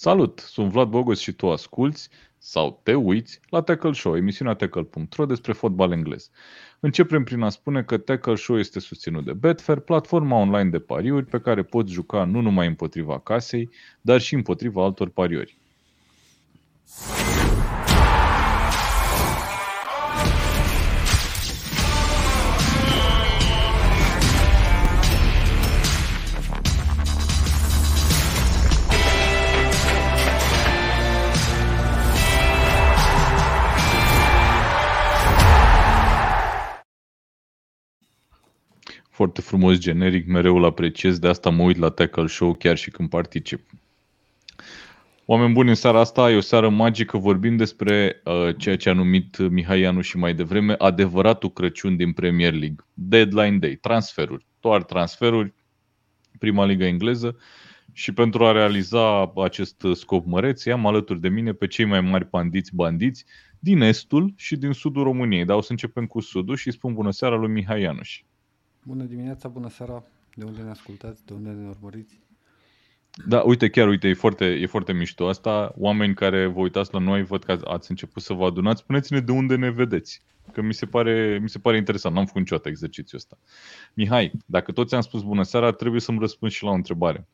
Salut, sunt Vlad Bogos și tu asculți sau te uiți la Tackle Show, emisiunea tackle.ro despre fotbal englez. Începem prin a spune că Tackle Show este susținut de Betfair, platforma online de pariuri pe care poți juca nu numai împotriva casei, dar și împotriva altor pariuri. Foarte frumos generic, mereu îl apreciez, de asta mă uit la Tackle Show chiar și când particip. Oameni buni, în seara asta e o seară magică, vorbim despre uh, ceea ce a numit Mihai Ianu și mai devreme adevăratul Crăciun din Premier League. Deadline Day, transferuri, doar transferuri, prima ligă engleză și pentru a realiza acest scop măreț, am alături de mine pe cei mai mari bandiți bandiți din estul și din sudul României. Dar o să începem cu sudul și spun bună seara lui Mihai Ianuș. Bună dimineața, bună seara, de unde ne ascultați, de unde ne urmăriți? Da, uite, chiar, uite, e foarte, e foarte mișto asta. Oameni care vă uitați la noi, văd că ați început să vă adunați. Spuneți-ne de unde ne vedeți, că mi se pare, mi se pare interesant. N-am făcut niciodată exercițiul ăsta. Mihai, dacă toți am spus bună seara, trebuie să-mi răspund și la o întrebare.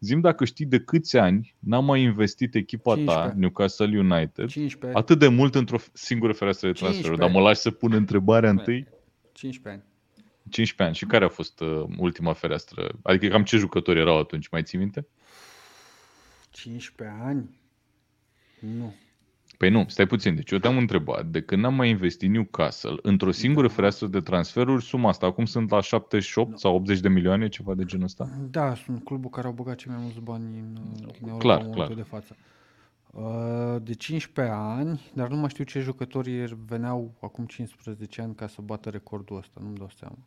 Zim dacă știi de câți ani n-a mai investit echipa 15. ta, Newcastle United, 15. atât de mult într-o singură fereastră de transfer. Dar mă lași să pun întrebarea 15. întâi? 15 ani. 15 ani. Și care a fost uh, ultima fereastră? Adică cam ce jucători erau atunci, mai ții minte? 15 ani? Nu. Păi nu, stai puțin. Deci eu te-am întrebat, de când am mai investit Newcastle într-o singură da. fereastră de transferuri, suma asta, acum sunt la 78 da. sau 80 de milioane, ceva de genul ăsta? Da, sunt clubul care au băgat cei mai mulți bani în, în Europa clar, clar. de față. Uh, de 15 ani, dar nu mai știu ce jucători veneau acum 15 ani ca să bată recordul ăsta, nu-mi dau seama.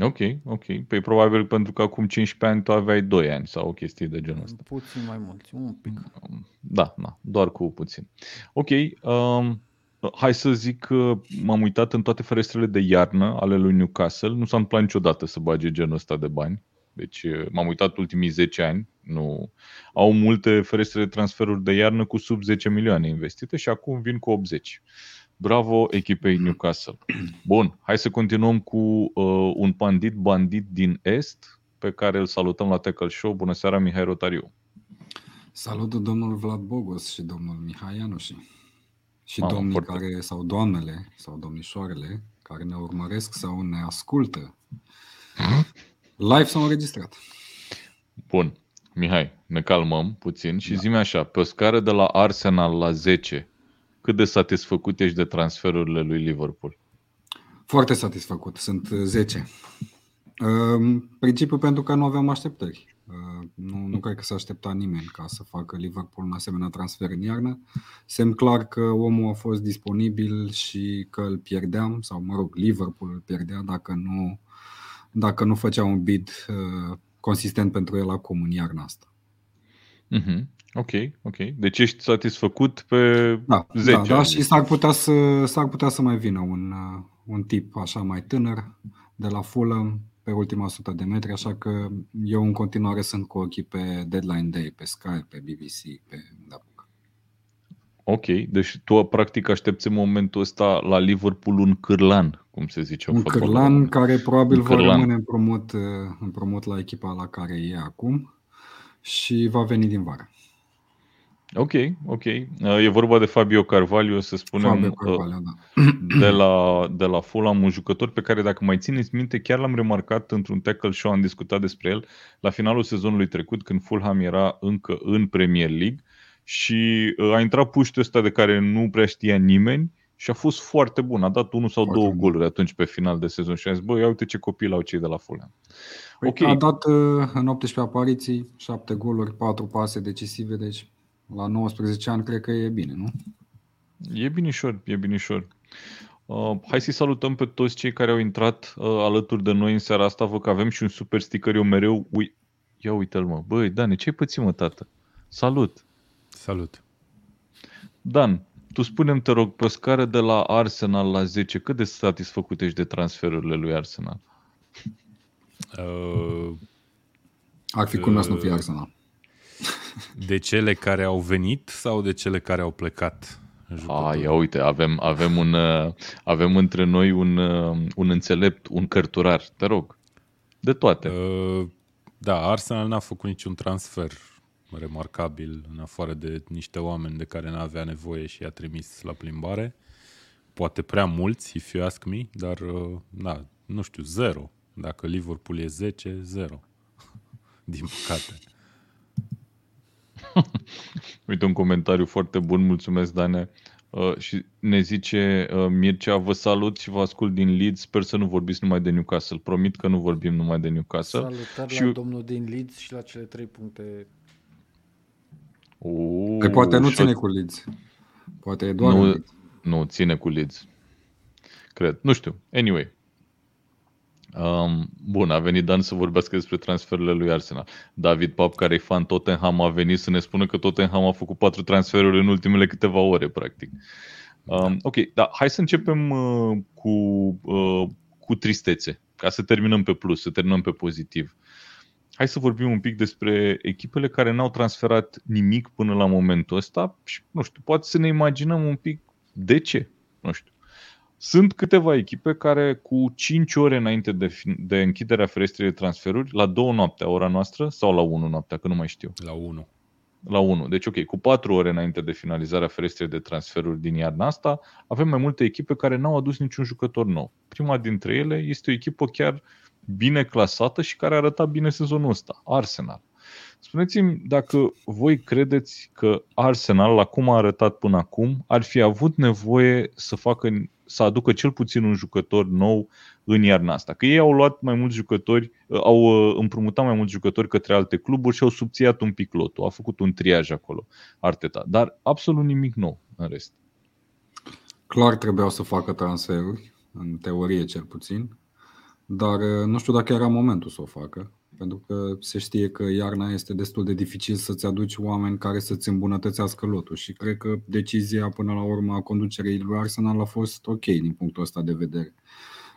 Ok, ok. Păi probabil pentru că acum 15 ani tu aveai 2 ani sau o chestie de genul ăsta. Puțin mai mulți, un pic. Da, da, doar cu puțin. Ok, um, hai să zic că m-am uitat în toate ferestrele de iarnă ale lui Newcastle. Nu s-a întâmplat niciodată să bage genul ăsta de bani. Deci uh, m-am uitat ultimii 10 ani. Nu. Au multe ferestre de transferuri de iarnă cu sub 10 milioane investite și acum vin cu 80. Bravo echipei Newcastle. Bun, hai să continuăm cu uh, un pandit bandit din Est pe care îl salutăm la Tackle Show. Bună seara, Mihai Rotariu. Salut domnul Vlad Bogos și domnul Mihai Ianuși. Și ah, domnii foarte... care, sau doamnele, sau domnișoarele care ne urmăresc sau ne ascultă. Live sau înregistrat. Bun. Mihai, ne calmăm puțin și da. zi așa, pe o scară de la Arsenal la 10, cât de satisfăcut ești de transferurile lui Liverpool? Foarte satisfăcut, sunt 10. Principiul pentru că nu aveam așteptări. Nu, nu cred că s-a aștepta nimeni ca să facă Liverpool un asemenea transfer în iarnă. Semn clar că omul a fost disponibil și că îl pierdeam, sau mă rog, Liverpool îl pierdea dacă nu, dacă nu făcea un bid consistent pentru el acum în iarna asta. Uh-huh. Ok, ok. Deci ești satisfăcut pe da, 10 da, da, și s-ar putea, să, s-ar putea să mai vină un, uh, un tip așa mai tânăr de la Fulham pe ultima 100 de metri, așa că eu în continuare sunt cu ochii pe Deadline Day, pe Sky, pe BBC, pe da. Ok, deci tu practic aștepți în momentul ăsta la Liverpool un cârlan, cum se zice. Un cârlan care probabil un va cârlan. rămâne împrumut, uh, împrumut la echipa la care e acum și va veni din vară. Ok, ok. Uh, e vorba de Fabio Carvalho, să spunem, Fabio uh, Carvalho, da. de, la, de la Fulham, un jucător pe care, dacă mai țineți minte, chiar l-am remarcat într-un tackle show, am discutat despre el la finalul sezonului trecut, când Fulham era încă în Premier League și uh, a intrat puștul ăsta de care nu prea știa nimeni și a fost foarte bun. A dat unul sau foarte două bun. goluri atunci pe final de sezon și a zis, bă, ia uite ce copil au cei de la Fulham. Păi okay. A dat în 18 apariții, 7 goluri, 4 pase decisive, deci la 19 ani cred că e bine, nu? E binișor, e binișor. Uh, hai să-i salutăm pe toți cei care au intrat uh, alături de noi în seara asta. Văd că avem și un super sticker. Eu mereu... Ui... Ia uite-l, mă. Băi, Dani, ce-ai pățit, mă, tată? Salut! Salut! Dan, tu spunem te rog, pe o scară de la Arsenal la 10, cât de satisfăcut ești de transferurile lui Arsenal? Uh, Ar fi cum uh, să nu fie Arsenal. De cele care au venit sau de cele care au plecat? A, ia uite, avem, avem, un, uh, avem între noi un, uh, un înțelept, un cărturar. Te rog, de toate. Uh, da, Arsenal n-a făcut niciun transfer remarcabil în afară de niște oameni de care n-avea nevoie și i-a trimis la plimbare. Poate prea mulți, if you ask me, dar uh, na, nu știu, zero. Dacă Liverpool e 10, zero. Din păcate. Uite un comentariu foarte bun, mulțumesc Dane. Uh, și ne zice uh, Mircea, vă salut și vă ascult din Leeds, sper să nu vorbiți numai de Newcastle. Promit că nu vorbim numai de Newcastle. Salutări și... la domnul din Leeds și la cele trei puncte. Uh, că poate nu ține cu Leeds. Poate e doar nu, nu, ține cu Leeds. Cred. Nu știu. Anyway. Um, bun, a venit Dan să vorbească despre transferurile lui Arsenal. David Pap, care e fan Tottenham, a venit să ne spună că Tottenham a făcut patru transferuri în ultimele câteva ore, practic. Um, ok, da, hai să începem uh, cu, uh, cu tristețe, ca să terminăm pe plus, să terminăm pe pozitiv. Hai să vorbim un pic despre echipele care n-au transferat nimic până la momentul ăsta și, nu știu, poate să ne imaginăm un pic de ce, nu știu. Sunt câteva echipe care cu 5 ore înainte de, de închiderea ferestrei de transferuri, la 2 noaptea, ora noastră, sau la 1 noaptea, că nu mai știu. La 1. La 1. Deci, ok, cu 4 ore înainte de finalizarea ferestrei de transferuri din iarna asta, avem mai multe echipe care n-au adus niciun jucător nou. Prima dintre ele este o echipă chiar bine clasată și care a arătat bine sezonul ăsta, Arsenal. Spuneți-mi dacă voi credeți că Arsenal, la cum a arătat până acum, ar fi avut nevoie să facă să aducă cel puțin un jucător nou în iarna asta. Că ei au luat mai mulți jucători, au uh, împrumutat mai mulți jucători către alte cluburi și au subțiat un pic lotul. A făcut un triaj acolo, Arteta. Dar absolut nimic nou în rest. Clar trebuiau să facă transferuri, în teorie cel puțin, dar uh, nu știu dacă era momentul să o facă pentru că se știe că iarna este destul de dificil să-ți aduci oameni care să-ți îmbunătățească lotul și cred că decizia până la urmă a conducerii lui Arsenal a fost ok din punctul ăsta de vedere.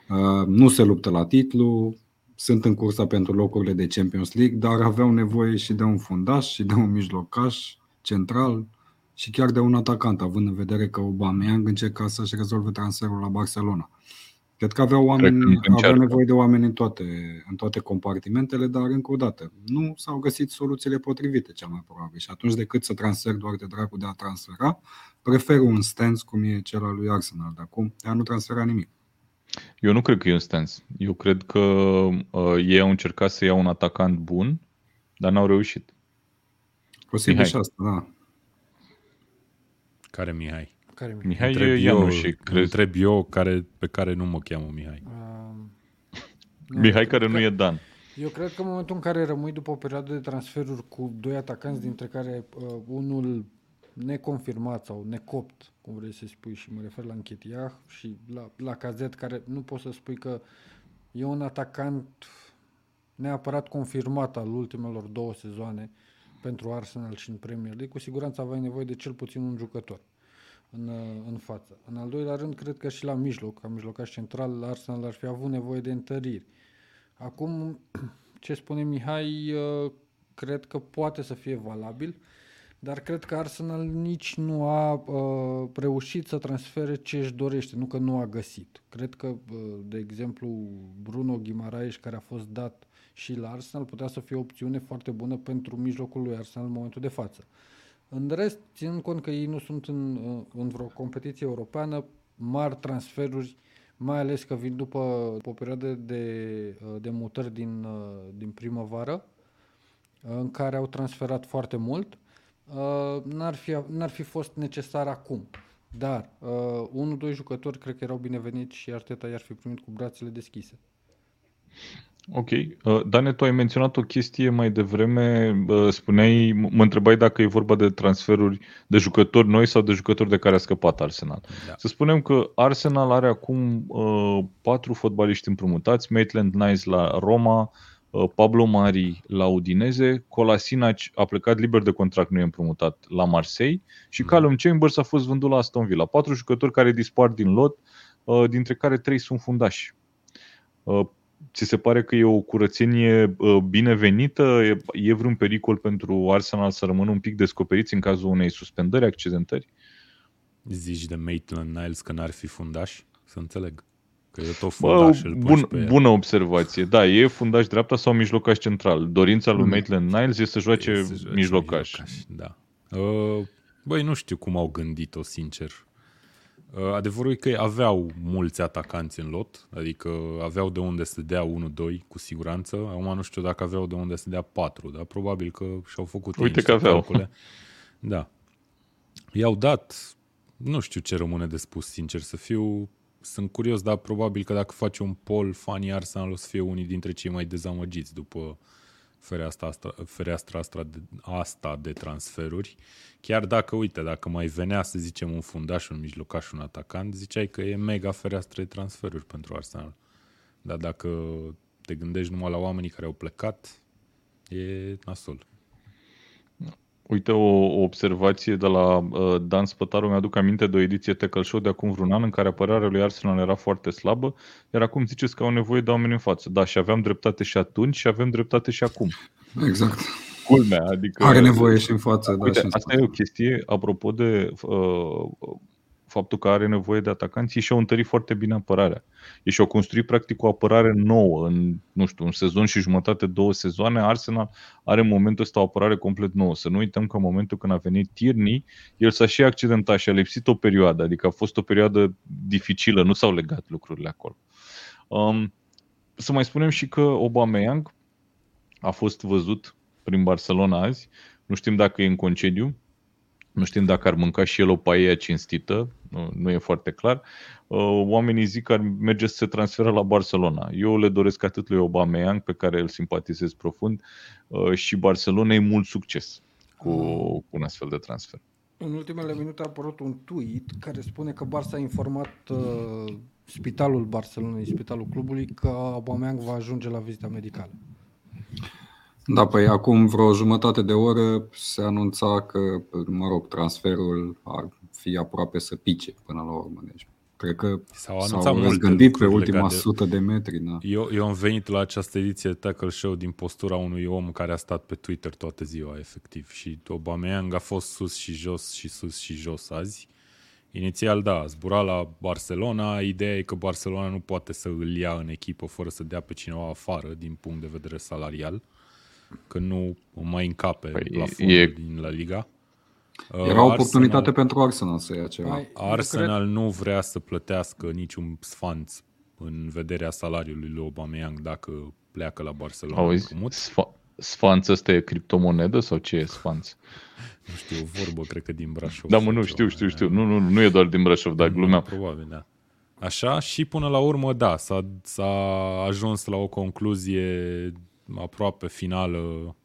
Uh, nu se luptă la titlu, sunt în cursa pentru locurile de Champions League, dar aveau nevoie și de un fundaș și de un mijlocaș central și chiar de un atacant, având în vedere că Aubameyang încerca să-și rezolve transferul la Barcelona. Cred că aveau, oameni, aveau nevoie de oameni în toate, în toate compartimentele, dar încă o dată, nu s-au găsit soluțiile potrivite cel mai probabil. Și atunci decât să transfer doar de dracu de a transfera, prefer un stance cum e cel al lui Arsenal de acum, de a nu transfera nimic. Eu nu cred că e un stance. Eu cred că uh, ei au încercat să iau un atacant bun, dar n-au reușit. Posibil și asta, da. Care Mihai? Care Mihai? Mihai întreb eu, și crezi... întreb eu care, pe care nu mă cheamă Mihai. Uh, Mihai care nu e Dan. Eu cred că în momentul în care rămâi după o perioadă de transferuri cu doi atacanți, dintre care uh, unul neconfirmat sau necopt, cum vrei să spui, și mă refer la Închetiah și la, la Cazet, care nu poți să spui că e un atacant neapărat confirmat al ultimelor două sezoane pentru Arsenal și în Premier League, cu siguranță aveai nevoie de cel puțin un jucător în, în față. În al doilea rând, cred că și la mijloc, ca mijlocaș central, Arsenal ar fi avut nevoie de întăriri. Acum, ce spune Mihai, uh, cred că poate să fie valabil, dar cred că Arsenal nici nu a uh, reușit să transfere ce își dorește, nu că nu a găsit. Cred că, uh, de exemplu, Bruno Guimaraes, care a fost dat și la Arsenal, putea să fie o opțiune foarte bună pentru mijlocul lui Arsenal în momentul de față. În rest, ținând cont că ei nu sunt în, în vreo competiție europeană, mari transferuri, mai ales că vin după o perioadă de, de mutări din, din primăvară, în care au transferat foarte mult, n-ar fi, n-ar fi fost necesar acum. Dar, unul, doi jucători cred că erau bineveniți și Arteta i-ar fi primit cu brațele deschise. Ok. Uh, Dane, tu ai menționat o chestie mai devreme, uh, spuneai, mă întrebai dacă e vorba de transferuri de jucători noi sau de jucători de care a scăpat Arsenal. Da. Să spunem că Arsenal are acum uh, patru fotbaliști împrumutați, Maitland Nice la Roma, uh, Pablo Mari la Udineze, Colasinac a plecat liber de contract, nu e împrumutat la Marseille și mm. Callum Chambers a fost vândut la Aston Villa. Patru jucători care dispar din lot, uh, dintre care trei sunt fundași. Uh, ți se pare că e o curățenie uh, binevenită? E, e vreun pericol pentru Arsenal să rămână un pic descoperiți în cazul unei suspendări, accidentări? Zici de Maitland Niles că n-ar fi fundaș? Să înțeleg. Că e tot fundaș, Bă, bun, pe Bună observație. Da, e fundaș dreapta sau mijlocaș central. Dorința lui mm. Maitland Niles e să joace, e să joace mijlocaș. mijlocaș. Da. Uh, băi, nu știu cum au gândit-o, sincer. Uh, adevărul e că aveau mulți atacanți în lot, adică aveau de unde să dea 1-2 cu siguranță. Acum nu știu dacă aveau de unde să dea 4, dar probabil că și-au făcut Uite că aveau. Calcule. Da. I-au dat, nu știu ce rămâne de spus, sincer să fiu. Sunt curios, dar probabil că dacă faci un poll, fanii Arsenal o să fie unii dintre cei mai dezamăgiți după fereastra asta, fereastra asta, de, asta de transferuri. Chiar dacă, uite, dacă mai venea să zicem un fundaș, un mijlocaș, un atacant, ziceai că e mega fereastră de transferuri pentru Arsenal. Dar dacă te gândești numai la oamenii care au plecat, e nasol. Uite o, o observație de la uh, Dan Spătaru, mi-aduc aminte de o ediție Tackle Show de acum vreun an în care apărarea lui Arsenal era foarte slabă, iar acum ziceți că au nevoie de oameni în față. Da, și aveam dreptate și atunci și avem dreptate și acum. Exact. Culmea, adică... Are nevoie și în față. Da, uite, da, și asta e o chestie, apropo de uh, faptul că are nevoie de atacanți, ei și-au întărit foarte bine apărarea. Ei și-au construit practic o apărare nouă în, nu știu, un sezon și jumătate, două sezoane. Arsenal are în momentul ăsta o apărare complet nouă. Să nu uităm că în momentul când a venit Tierney, el s-a și accidentat și a lipsit o perioadă, adică a fost o perioadă dificilă, nu s-au legat lucrurile acolo. Um, să mai spunem și că Aubameyang a fost văzut prin Barcelona azi. Nu știm dacă e în concediu, nu știm dacă ar mânca și el o paie cinstită, nu, nu e foarte clar. Uh, oamenii zic că ar merge să se transferă la Barcelona. Eu le doresc atât lui Aubameyang, pe care îl simpatizez profund, uh, și Barcelonei mult succes cu, cu un astfel de transfer. În ultimele minute a apărut un tweet care spune că Barça a informat uh, spitalul Barcelonei, spitalul clubului, că Aubameyang va ajunge la vizita medicală. Da, păi acum vreo jumătate de oră se anunța că, mă rog, transferul ar fi aproape să pice până la urmă. Deci, cred că s-au, s-au răzgândit pe ultima de... sută de metri. Da. Eu, eu am venit la această ediție de Tackle Show din postura unui om care a stat pe Twitter toată ziua, efectiv. Și Aubameyang a fost sus și jos și sus și jos azi. Inițial, da, zbura la Barcelona. Ideea e că Barcelona nu poate să îl ia în echipă fără să dea pe cineva afară din punct de vedere salarial. Uh, că nu mai încape păi plafonul e... din La Liga. Era o oportunitate Arsenal, pentru Arsenal să ia ceva. Mai, Arsenal cred... nu vrea să plătească niciun sfanț în vederea salariului lui Aubameyang dacă pleacă la Barcelona. Auzi, sfa- sfanț ăsta e criptomonedă sau ce e sfanț? nu știu, o vorbă, cred că din Brașov. Da, mă, nu, știu, știu, știu. Nu, nu, nu e doar din Brașov, dar glumeam. Probabil, da. Așa, și până la urmă, da, s-a, s-a ajuns la o concluzie aproape finală,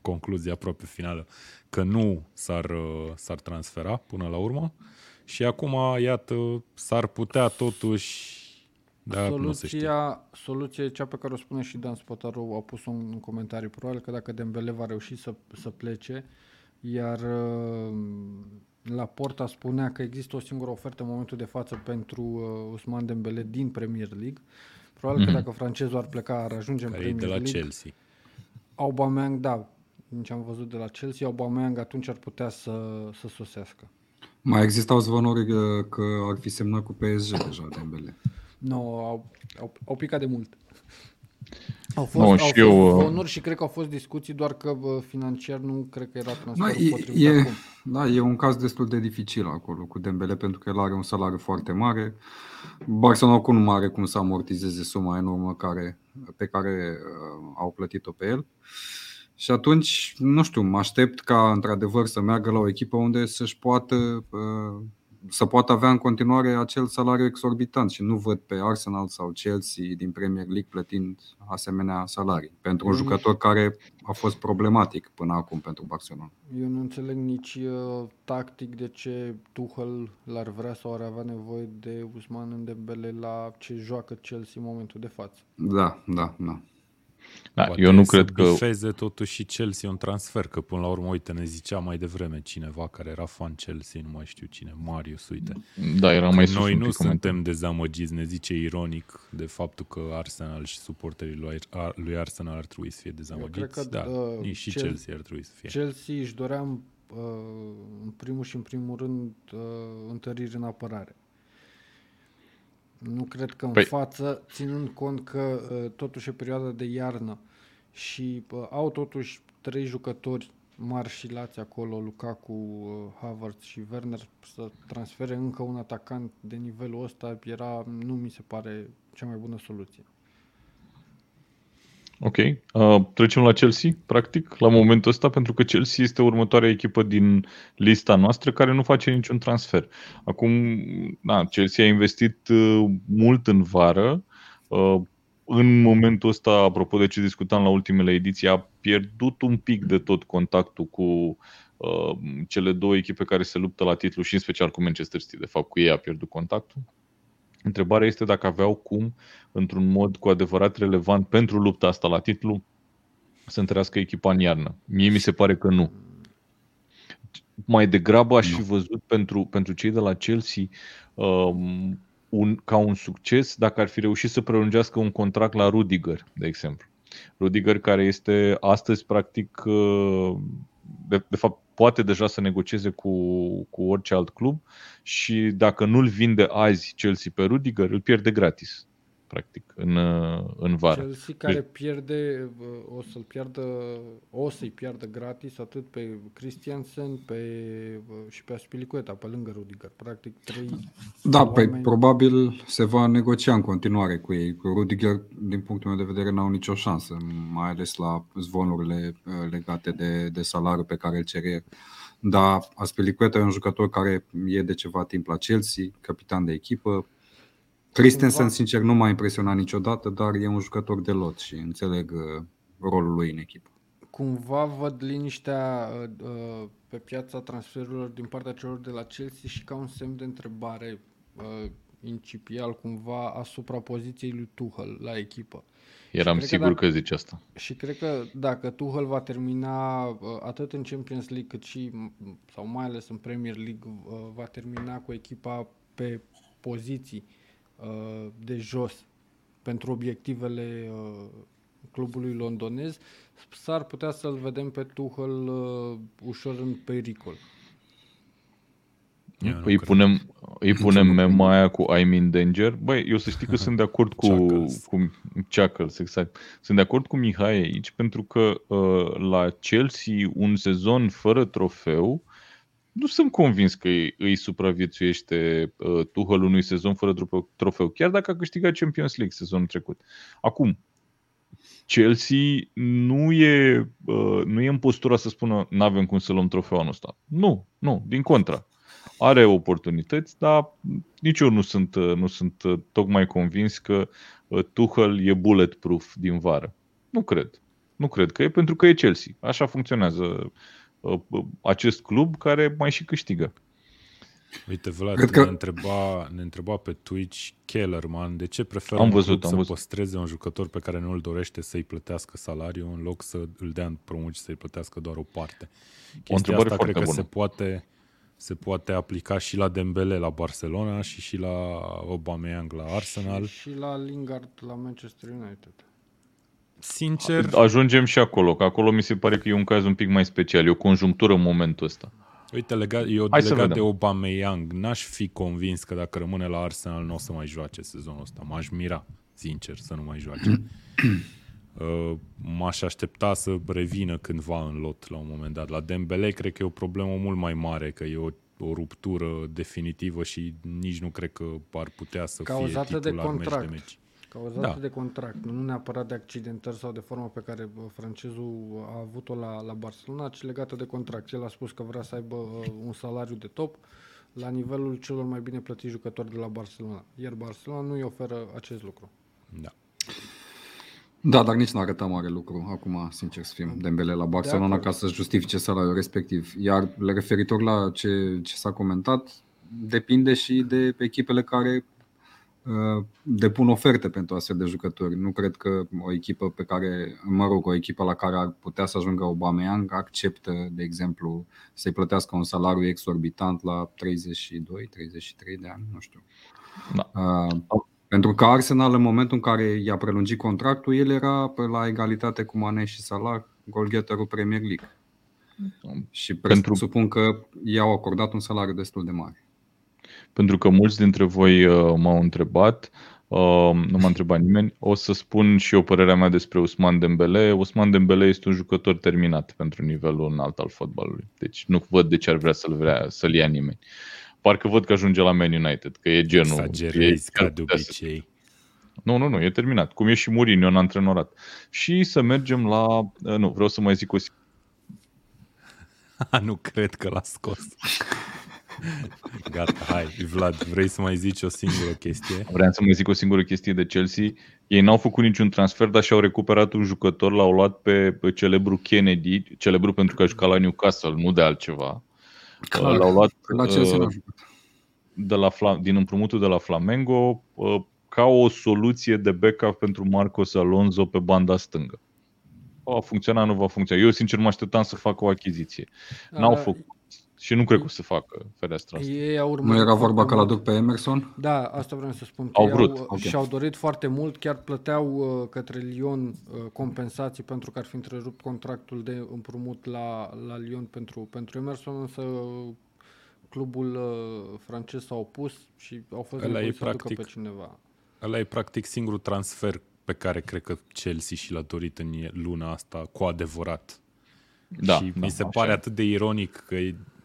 concluzie aproape finală, că nu s-ar, s-ar transfera până la urmă. Și acum, iată, s-ar putea totuși da, soluția, soluția cea pe care o spune și Dan Spotaru, a pus un, un comentariu, probabil că dacă Dembele va reuși să, să plece, iar la Porta spunea că există o singură ofertă în momentul de față pentru uh, Usman Dembele din Premier League Probabil mm-hmm. că mhm. dacă francezul ar pleca, ar ajunge Care în Premier de la League. Chelsea. Aubameyang, da, din ce am văzut de la Chelsea, Aubameyang atunci ar putea să, să sosească. Mai existau zvonuri că, că ar fi semnat cu PSG deja Dembele. Nu, no, au, au, au picat de mult. Au fost, no, au fost eu... zvonuri și cred că au fost discuții, doar că financiar nu cred că era transferul da, potrivit e, acum. Da, e un caz destul de dificil acolo cu Dembele, pentru că el are un salariu foarte mare. Barcelona oricum nu are cum să amortizeze suma enormă care, pe care uh, au plătit-o pe el. Și atunci, nu știu, mă aștept ca într-adevăr să meargă la o echipă unde să-și poată uh, să poată avea în continuare acel salariu exorbitant și nu văd pe Arsenal sau Chelsea din Premier League plătind asemenea salarii pentru un Eu jucător care a fost problematic până acum pentru Barcelona. Eu nu înțeleg nici uh, tactic de ce Tuchel l-ar vrea sau ar avea nevoie de Usman Dembele la ce joacă Chelsea în momentul de față. Da, da, da. Da, Poate eu nu să cred că... bifeze totuși și Chelsea un transfer, că până la urmă, uite, ne zicea mai devreme cineva care era fan Chelsea, nu mai știu cine, Marius, uite. Da, era mai sus Noi un nu pic comentarii. suntem dezamăgiți, ne zice ironic, de faptul că Arsenal și suporterii lui, Ar- lui Arsenal ar trebui să fie dezamăgiți. cred că, da, uh, nici și Chel- Chelsea ar trebui să fie. Chelsea își dorea uh, în primul și în primul rând uh, întăriri în apărare. Nu cred că în Păi- față, ținând cont că uh, totuși e perioada de iarnă și uh, au totuși trei jucători mari și lați acolo, Lukaku, uh, Havertz și Werner, să transfere încă un atacant de nivelul ăsta era, nu mi se pare cea mai bună soluție. Ok. Uh, trecem la Chelsea, practic, la momentul ăsta, pentru că Chelsea este următoarea echipă din lista noastră care nu face niciun transfer. Acum, da, Chelsea a investit uh, mult în vară. Uh, în momentul ăsta, apropo de ce discutam la ultimele ediții, a pierdut un pic de tot contactul cu uh, cele două echipe care se luptă la titlu și în special cu Manchester City. De fapt, cu ei a pierdut contactul. Întrebarea este dacă aveau cum, într-un mod cu adevărat relevant pentru lupta asta la titlu, să întărească echipa în iarnă. Mie mi se pare că nu. Mai degrabă aș fi văzut pentru, pentru cei de la Chelsea um, un, ca un succes dacă ar fi reușit să prelungească un contract la Rudiger, de exemplu. Rudiger care este astăzi practic, uh, de, de fapt poate deja să negocieze cu, cu orice alt club și dacă nu-l vinde azi Chelsea pe Rudiger, îl pierde gratis, practic, în, uh, în vară. Chelsea care pierde, uh, o să-l piardă, o să-i piardă gratis atât pe Christiansen pe, uh, și pe Aspilicueta, pe lângă Rudiger. Practic trei Da, păi oameni- probabil se va negocia în continuare cu ei. Cu Rudiger, din punctul meu de vedere, n-au nicio șansă, mai ales la zvonurile uh, legate de, de salariul pe care îl cere. Dar Aspilicueta e un jucător care e de ceva timp la Chelsea, capitan de echipă. Christensen, Cumva- sincer, nu m-a impresionat niciodată, dar e un jucător de lot și înțeleg uh, rolul lui în echipă. Cumva văd liniștea uh, uh, pe piața transferurilor din partea celor de la Chelsea și ca un semn de întrebare uh, incipial cumva asupra poziției lui Tuchel la echipă. Eram cred că sigur dacă- că zici asta. Și cred că dacă Tuchel va termina uh, atât în Champions League cât și, m- sau mai ales în Premier League, uh, va termina cu echipa pe poziții uh, de jos pentru obiectivele uh, clubului londonez, s-ar putea să-l vedem pe Tuchel uh, ușor în pericol. Eu nu Îi cred. punem, îi punem mema aia cu I'm in danger. Băi, eu să știi că sunt de acord cu, Chuckles. cu Chuckles, exact. Sunt de acord cu Mihai aici pentru că uh, la Chelsea un sezon fără trofeu nu sunt convins că îi, îi supraviețuiește uh, Tuchel unui sezon fără trofeu, trofeu, chiar dacă a câștigat Champions League sezonul trecut. Acum, Chelsea nu e, uh, nu e în postura să spună nu avem cum să luăm trofeul anul ăsta. Nu, nu, din contra. Are oportunități, dar nici eu nu sunt, uh, nu sunt uh, tocmai convins că uh, Tuchel e bulletproof din vară. Nu cred. Nu cred că e pentru că e Chelsea. Așa funcționează uh, uh, acest club care mai și câștigă. Uite, Vlad, Cred că... că- ne, întreba, ne întreba pe Twitch Kellerman de ce preferă Am un văzut, club am să văzut. păstreze un jucător pe care nu îl dorește să-i plătească salariul în loc să îl dea în promut și să-i plătească doar o parte. Chestia întrebare asta foarte cred că bună. se poate, se poate aplica și la Dembele la Barcelona și și la Aubameyang la Arsenal. Și, și la Lingard la Manchester United. Sincer, Ajungem și acolo, că acolo mi se pare că e un caz un pic mai special, e o conjunctură în momentul ăsta. uite, legat, eu Hai să legat de vedem. Aubameyang, n-aș fi convins că dacă rămâne la Arsenal nu o să mai joace sezonul ăsta. M-aș mira, sincer, să nu mai joace. Uh, m-aș aștepta să revină cândva în lot la un moment dat. La Dembele cred că e o problemă mult mai mare, că e o, o ruptură definitivă și nici nu cred că ar putea să Cauzată fie de titular meci de contract. meci. Cauzată Da. da. de contract, nu neapărat de accidentări sau de formă pe care bă, francezul a avut-o la, la Barcelona, ci legată de contract. El a spus că vrea să aibă uh, un salariu de top la nivelul celor mai bine plătiți jucători de la Barcelona. Iar Barcelona nu îi oferă acest lucru. Da. Da, dar nici nu arăta mare lucru, acum, sincer să fim, Dembele la Barcelona acord. ca să-și justifice salariul respectiv. Iar referitor la ce, ce s-a comentat, depinde și de echipele care uh, depun oferte pentru astfel de jucători. Nu cred că o echipă pe care, mă rog, o echipă la care ar putea să ajungă Aubameyang acceptă, de exemplu, să-i plătească un salariu exorbitant la 32-33 de ani, nu știu. Da. Uh, pentru că Arsenal, în momentul în care i-a prelungit contractul, el era la egalitate cu Mane și Salah, golgheterul Premier League. Și presupun că i-au acordat un salariu destul de mare. Pentru că mulți dintre voi uh, m-au întrebat, uh, nu m-a întrebat nimeni, o să spun și eu părerea mea despre Usman Dembele. Usman Dembele este un jucător terminat pentru nivelul înalt al fotbalului. Deci nu văd de ce ar vrea să-l, vrea, să-l ia nimeni. Parcă văd că ajunge la Man United, că e genul... Exagerezi ca de obicei. Nu, nu, nu, e terminat. Cum e și Mourinho în antrenorat. Și să mergem la... Uh, nu, vreau să mai zic o nu cred că l-a scos. Gata, hai, Vlad, vrei să mai zici o singură chestie? Vreau să mai zic o singură chestie de Chelsea. Ei n-au făcut niciun transfer, dar și-au recuperat un jucător, l-au luat pe, pe celebru Kennedy, celebru pentru că a jucat la Newcastle, nu de altceva. Clar, l-au luat la Chelsea uh, de la, din împrumutul de la Flamengo uh, ca o soluție de backup pentru Marcos Alonso pe banda stângă. Va funcționa, nu va funcționa. Eu, sincer, mă așteptam să fac o achiziție. N-au făcut. Și nu cred că o să facă fereastra asta. Ei au nu era vorba că l-aduc pe Emerson? Da, asta vreau să spun. Au vrut. Au, okay. Și-au dorit foarte mult, chiar plăteau uh, către Lyon uh, compensații pentru că ar fi întrerupt contractul de împrumut la, la Lyon pentru, pentru Emerson, însă clubul uh, francez s-a opus și au fost nevoiți să practic, pe cineva. Ăla e practic singurul transfer pe care cred că Chelsea și l-a dorit în luna asta cu adevărat. Da, și da, mi se pare așa. atât de ironic că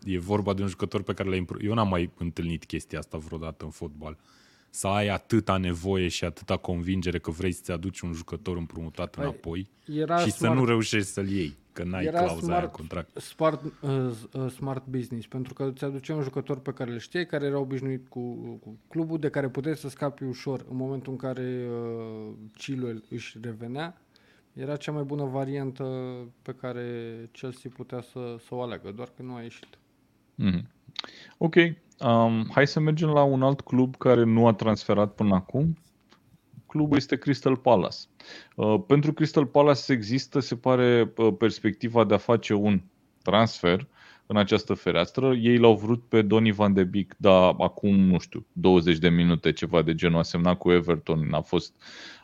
e, e vorba de un jucător pe care l-ai Eu n-am mai întâlnit chestia asta vreodată în fotbal. Să ai atâta nevoie și atâta convingere că vrei să-ți aduci un jucător împrumutat păi, înapoi era și smart, să nu reușești să-l iei, că n-ai era clauza smart, aia contract. Smart, uh, uh, smart business, pentru că îți aduce un jucător pe care îl știi, care era obișnuit cu, cu clubul, de care puteai să scapi ușor în momentul în care uh, Chilwell își revenea era cea mai bună variantă pe care Chelsea putea să, să o aleagă, doar că nu a ieșit. Mm-hmm. Ok, um, hai să mergem la un alt club care nu a transferat până acum. Clubul este Crystal Palace. Uh, pentru Crystal Palace există, se pare, uh, perspectiva de a face un transfer în această fereastră. Ei l-au vrut pe Donny Van de Beek, dar acum, nu știu, 20 de minute, ceva de genul, a semnat cu Everton, a fost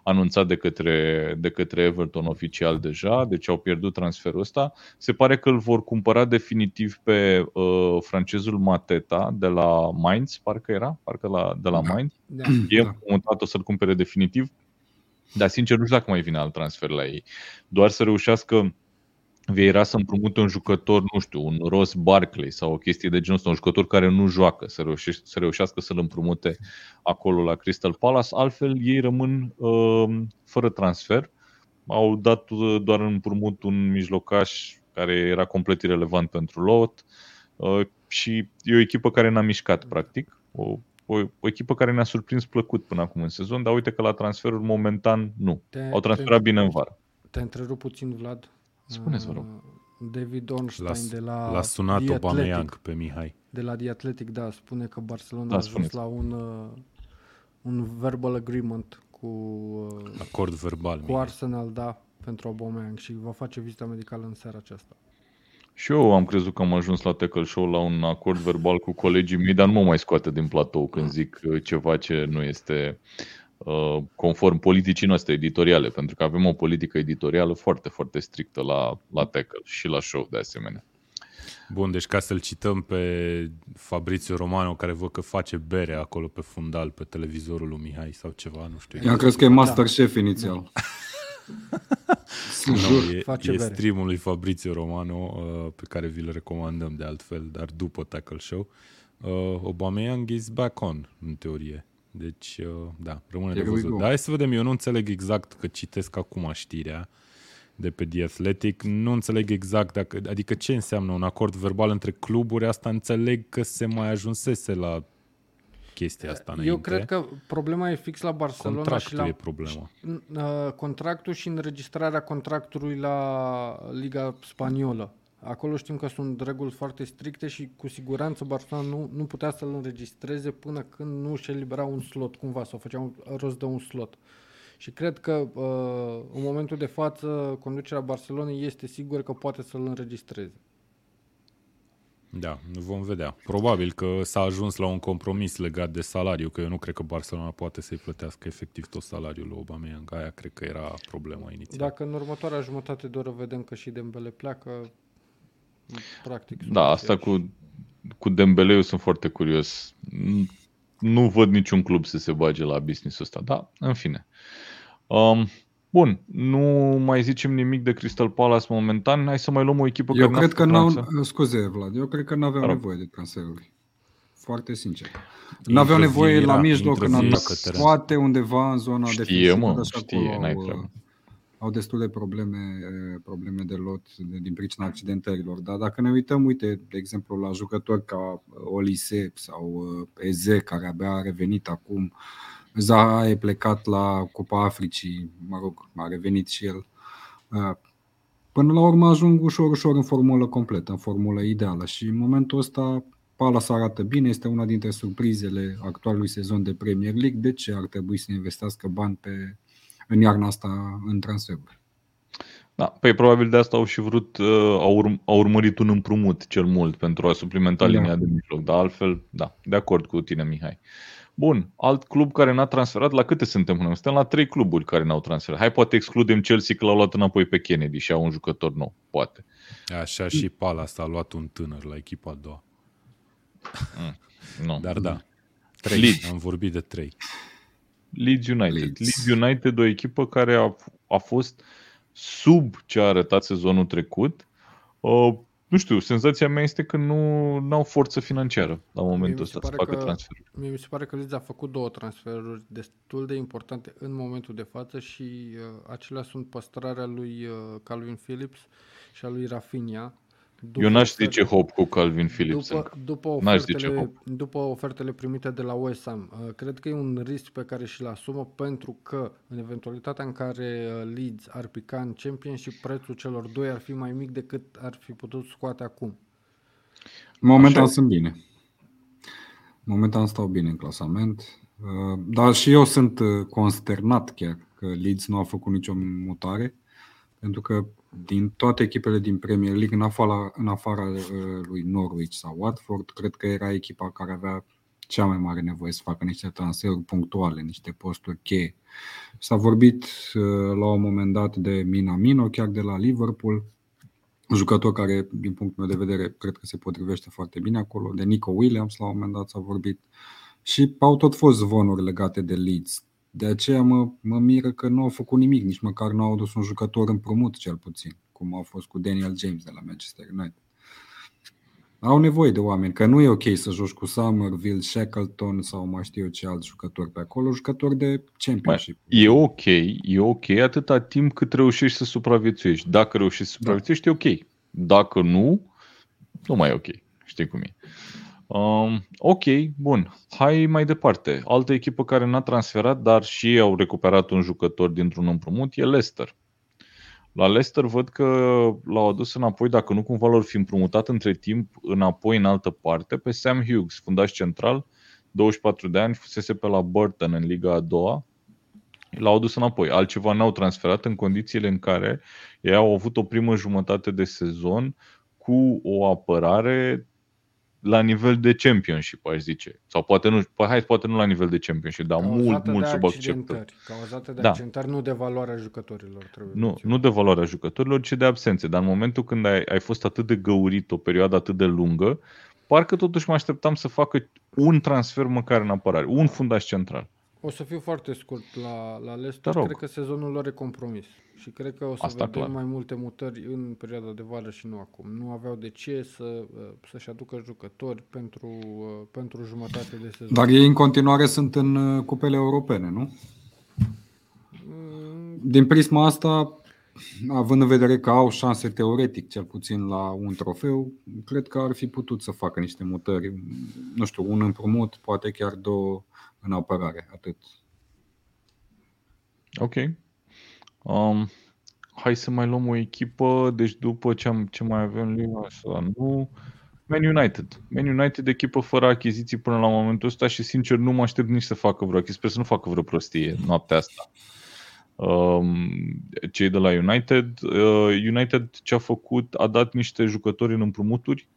anunțat de către, de către Everton oficial deja, deci au pierdut transferul ăsta. Se pare că îl vor cumpăra definitiv pe uh, francezul Mateta de la Mainz, parcă era, parcă la, de la da. Mainz. Da. E da. mutat, o să-l cumpere definitiv. Dar sincer nu știu dacă mai vine alt transfer la ei. Doar să reușească Vieira să împrumute un jucător, nu știu, un Ross Barkley sau o chestie de genul ăsta, un jucător care nu joacă, să, reușească, să reușească să-l împrumute acolo la Crystal Palace, altfel ei rămân uh, fără transfer. Au dat uh, doar în împrumut un mijlocaș care era complet irrelevant pentru lot uh, și e o echipă care n-a mișcat, practic. O, o, o echipă care ne-a surprins plăcut până acum în sezon, dar uite că la transferuri momentan nu. Te, Au transferat te, bine în vară. Te întrerup puțin, Vlad. Spuneți, vă rog. Uh, David Ornstein l-a, de la L-a sunat The Athletic, pe Mihai. De la The Athletic, da, spune că Barcelona da, a ajuns la un, uh, un verbal agreement cu uh, acord verbal cu Arsenal, da, pentru Aubameyang și va face vizita medicală în seara aceasta. Și eu am crezut că am ajuns la Tackle Show la un acord verbal cu colegii mei, dar nu mă mai scoate din platou când zic ceva ce nu este Uh, conform politicii noastre editoriale, pentru că avem o politică editorială foarte, foarte strictă la, la Tackle și la show de asemenea. Bun, deci ca să-l cităm pe Fabrizio Romano, care văd că face bere acolo pe fundal, pe televizorul lui Mihai sau ceva, nu știu. Eu exact. cred că e Masterchef da. inițial. nu, e, face e streamul lui Fabrizio Romano, uh, pe care vi-l recomandăm de altfel, dar după Tackle Show. Uh, Aubameyang is back on, în teorie. Deci, uh, da, rămâne de văzut. Dar hai să vedem, eu nu înțeleg exact că citesc acum știrea de pe The Athletic, nu înțeleg exact dacă, adică ce înseamnă un acord verbal între cluburi, asta înțeleg că se mai ajunsese la chestia asta înainte. Eu cred că problema e fix la Barcelona contractul și la e problema. Uh, contractul și înregistrarea contractului la Liga Spaniolă. Acolo știm că sunt reguli foarte stricte și cu siguranță Barcelona nu, nu putea să-l înregistreze până când nu își elibera un slot cumva sau făcea un rost de un slot. Și cred că uh, în momentul de față conducerea Barcelonei este sigură că poate să-l înregistreze. Da, vom vedea. Probabil că s-a ajuns la un compromis legat de salariu, că eu nu cred că Barcelona poate să-i plătească efectiv tot salariul lui Aubameyang. Aia cred că era problema inițială. Dacă în următoarea jumătate de oră vedem că și Dembele pleacă, practic... sunt Da, asta aceiași. cu, cu Dembele eu sunt foarte curios. Nu văd niciun club să se bage la business-ul ăsta, da, în fine. Um, bun, nu mai zicem nimic de Crystal Palace momentan, hai să mai luăm o echipă Eu care n-a cred că făcut n-au, transfer. scuze Vlad, eu cred că n-aveau Mă rog. nevoie de transferuri. Foarte sincer. N-aveau nevoie la Vieira, mijloc, intră în Vieira atac, pe teren. poate undeva în zona Știe, defensivă, mă, dar și știe, acolo n-ai au, uh, treabă. Au destule probleme, eh, probleme de lot de- din pricina accidentărilor. Dar dacă ne uităm, uite, de exemplu, la jucători ca Olise sau eh, Eze, care abia a revenit acum, Zaha e plecat la Cupa Africii, mă rog, a revenit și el. Eh, Până la urmă ajung ușor, ușor în formulă completă, în formulă ideală și în momentul ăsta Palace arată bine, este una dintre surprizele actualului sezon de Premier League. De ce ar trebui să investească bani pe, în iarna asta în transferuri? Da, păi probabil de asta au și vrut, uh, au, urm- au urmărit un împrumut cel mult pentru a suplimenta Da. linia de mijloc, dar altfel, da, de acord cu tine, Mihai. Bun, alt club care n-a transferat, la câte suntem până? Suntem la trei cluburi care n-au transferat. Hai, poate excludem Chelsea că l-au luat înapoi pe Kennedy și au un jucător nou, poate. Așa și Palace a luat un tânăr la echipa a doua. Nu. Dar da, trei. Leeds. Am vorbit de trei. Leeds United. Leeds. Leeds United, o echipă care a, a fost sub ce a arătat sezonul trecut. Uh, nu știu, senzația mea este că nu au forță financiară la Mie momentul mi se ăsta să pare facă că- transferuri. Mie mi se pare că Leeds a făcut două transferuri destul de importante în momentul de față și uh, acelea sunt păstrarea lui uh, Calvin Phillips și a lui Rafinha. După Eu n-aș ofer- zice hop cu Calvin Phillips după, încă. după, N-aș zice ofertele, hop. după ofertele primite de la West Ham, uh, cred că e un risc pe care și-l asumă pentru că în eventualitatea în care uh, Leeds ar pica în Championship, prețul celor doi ar fi mai mic decât ar fi putut scoate acum. Momentan Așa e. sunt bine. Momentan stau bine în clasament. Uh, Dar și eu sunt uh, consternat chiar că Leeds nu a făcut nicio mutare. Pentru că din toate echipele din Premier League, în afara, în afara uh, lui Norwich sau Watford, cred că era echipa care avea cea mai mare nevoie să facă niște transferuri punctuale, niște posturi cheie. S-a vorbit uh, la un moment dat de Minamino, chiar de la Liverpool, un jucător care, din punctul meu de vedere, cred că se potrivește foarte bine acolo, de Nico Williams, la un moment dat s-a vorbit. Și au tot fost zvonuri legate de Leeds. De aceea mă, mă miră că nu au făcut nimic, nici măcar nu au adus un jucător împrumut, cel puțin, cum au fost cu Daniel James de la Manchester United. Au nevoie de oameni, că nu e ok să joci cu Somerville, Shackleton sau mai știu eu ce alți jucători pe acolo, jucători de Championship. E ok, e ok atâta timp cât reușești să supraviețuiești. Dacă reușești să supraviețuiești, e ok. Dacă nu, nu mai e ok. Știi cum e. Um, ok, bun. Hai mai departe. Altă echipă care n-a transferat, dar și ei au recuperat un jucător dintr-un împrumut, e Leicester. La Leicester văd că l-au adus înapoi, dacă nu cumva l-au fi împrumutat între timp înapoi în altă parte, pe Sam Hughes, fundaș central, 24 de ani, fusese pe la Burton în Liga a doua, l-au adus înapoi. Altceva n-au transferat în condițiile în care ei au avut o primă jumătate de sezon cu o apărare la nivel de championship, aș zice. Sau poate nu, po- hai, poate nu la nivel de championship, dar mult, Cauzate mult de sub acceptări. accidentări, Cauzate de Da. accidentări, nu de valoarea jucătorilor. Trebuie Nu, menționat. nu de valoarea jucătorilor, ci de absențe. Dar în momentul când ai, ai fost atât de găurit o perioadă atât de lungă, parcă totuși mă așteptam să facă un transfer măcar în apărare, un fundaș central. O să fiu foarte scurt la, la Te Leicester. rog. Cred că sezonul lor e compromis. Și cred că o să Asta vedem clar. mai multe mutări în perioada de vară și nu acum. Nu aveau de ce să, uh, să-și aducă jucători pentru, uh, pentru jumătate de sezon. Dar ei în continuare sunt în uh, cupele europene, nu? Mm, Din prisma asta, având în vedere că au șanse teoretic, cel puțin la un trofeu, cred că ar fi putut să facă niște mutări. Nu știu, un împrumut, poate chiar două în apărare, atât. Ok. Um, hai să mai luăm o echipă, deci după ce, am, ce mai avem Liga asta, nu... Man United. Man United echipă fără achiziții până la momentul ăsta și sincer nu mă aștept nici să facă vreo achiziție. Sper să nu facă vreo prostie noaptea asta. Um, cei de la United. Uh, United ce a făcut, a dat niște jucători în împrumuturi.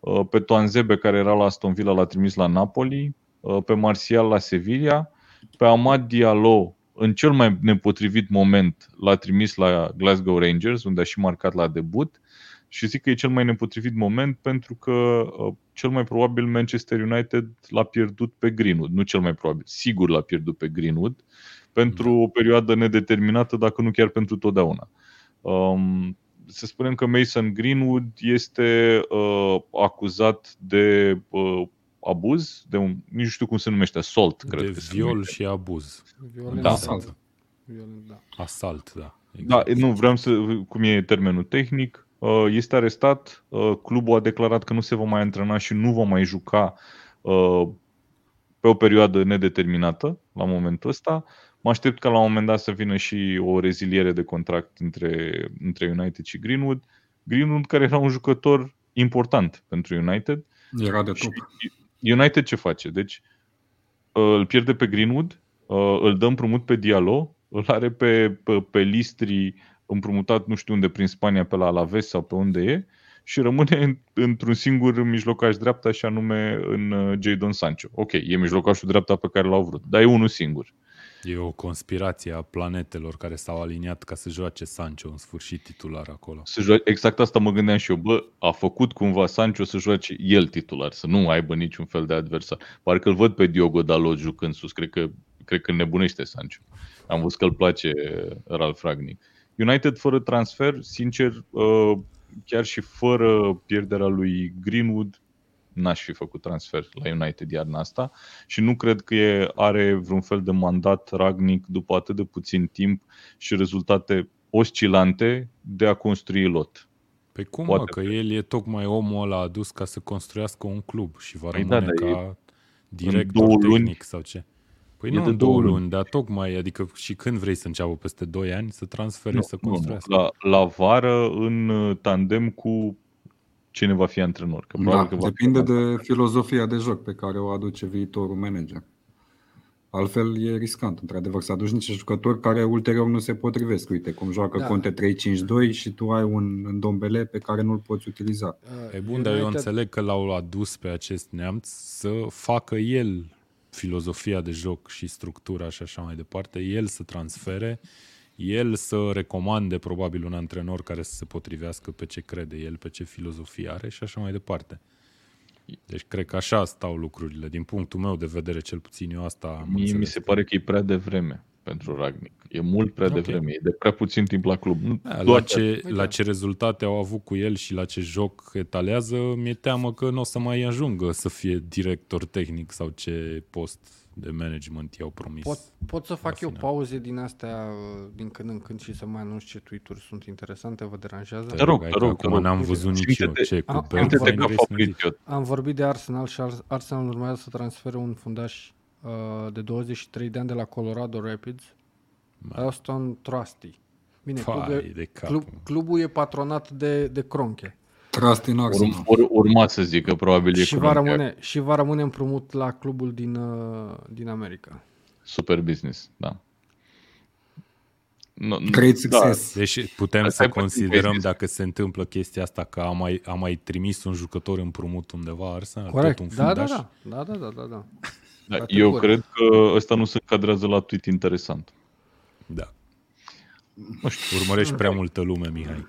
Uh, pe Toanzebe, care era la Aston Villa, l-a trimis la Napoli. Uh, pe Martial la Sevilla. Pe Amad Diallo, în cel mai nepotrivit moment, l-a trimis la Glasgow Rangers, unde a și marcat la debut. Și zic că e cel mai nepotrivit moment pentru că uh, cel mai probabil Manchester United l-a pierdut pe Greenwood. Nu cel mai probabil, sigur l-a pierdut pe Greenwood pentru da. o perioadă nedeterminată, dacă nu chiar pentru totdeauna. Um, să spunem că Mason Greenwood este uh, acuzat de uh, abuz, de un, nici nu știu cum se numește, assault, de cred că viol și abuz. Violent, Da. asalt. Violent, da. Asalt, da. Da, nu vreau să, cum e termenul tehnic, Uh, este arestat, uh, clubul a declarat că nu se va mai antrena și nu va mai juca uh, pe o perioadă nedeterminată la momentul ăsta. Mă aștept ca la un moment dat să vină și o reziliere de contract între, între United și Greenwood. Greenwood care era un jucător important pentru United. Era de Și top. United ce face? Deci îl pierde pe Greenwood, îl dă împrumut pe Diallo, îl are pe, pe, pe Listri împrumutat nu știu unde prin Spania pe la Alaves sau pe unde e și rămâne într-un singur mijlocaș dreapta și anume în uh, Jadon Sancho. Ok, e mijlocașul dreapta pe care l-au vrut, dar e unul singur. E o conspirație a planetelor care s-au aliniat ca să joace Sancho în sfârșit titular acolo. Să joace, exact asta mă gândeam și eu. Bă, a făcut cumva Sancho să joace el titular, să nu aibă niciun fel de adversar. Parcă îl văd pe Diogo Dalot jucând sus, cred că, cred că nebunește Sancho. Am văzut că îl place Ralf Ragnic. United fără transfer, sincer, uh, chiar și fără pierderea lui Greenwood, n-aș fi făcut transfer la United iarna asta și nu cred că e, are vreun fel de mandat Ragnic după atât de puțin timp și rezultate oscilante de a construi lot. Păi cum, Poate mă, că că- el e tocmai omul ăla adus ca să construiască un club și va Păi rămâne da, dar ca director două luni- tehnic sau ce. Păi E nu de în două două luni, luni. dar tocmai, adică și când vrei să înceapă peste 2 ani să transfere, să nu, construiască. la, la vară în uh, tandem cu cine va fi antrenor. Că Da, probabil că va depinde de filozofia de joc pe care o aduce viitorul manager. Altfel e riscant, într-adevăr, să aduci niște jucători care ulterior nu se potrivesc. Uite, cum joacă Da. Conte 3-5-2 și tu ai un Ndombele pe care nu-l poți utiliza. E bun, dar eu înțeleg că l-au adus pe acest neamț să facă el filozofia de joc și structura și așa mai departe, el să transfere, el să recomande probabil un antrenor care să se potrivească pe ce crede el, pe ce filozofie are și așa mai departe. Deci cred că așa stau lucrurile. Din punctul meu de vedere, cel puțin eu asta am Mie mi înțeles. se pare că e prea devreme pentru Ragnic. E mult prea Ok. devreme, e de prea puțin timp la club. Nu, Da, la, doar ce, Uite. la ce rezultate au avut cu el și la ce joc etalează, mi-e teamă că nu o să mai ajungă să fie director tehnic sau ce post de management i-au promis. Pot, pot să fac la eu final. pauze din astea uh, din când în când și să mai anunț ce tweet-uri sunt interesante, vă deranjează? Te Te rog, rog, te rog, te acum rog. n-am văzut nici eu. Simte-te- Ce, cu Am- am Bergwijn Simte-te ca vrei să ne zici? Fabrizio. Am vorbit de Arsenal și Ars- Arsenal urmează să transfere un fundaș uh, de 23 de ani de la Colorado Rapids, Austin Trusty. Bine, clubul, Vai e, de cap. club, clubul e patronat de, de Cronche Trust in Arsenal. Urm, ur, urma să zic că probabil e și va, Kroenke. rămâne, și va rămâne împrumut la clubul din, uh, din America. Super business, da. No, Great success. Deci putem Asta să e puțin considerăm business. dacă se întâmplă chestia asta că a mai, a mai trimis un jucător împrumut undeva Arsenal, Corect. tot un Da, da, fundaș. da, da, da, da, da, da. Da, La eu Târgu. cred că ăsta nu se încadrează la tweet interesant. da. Nu știu, urmărești prea multă lume, Mihai.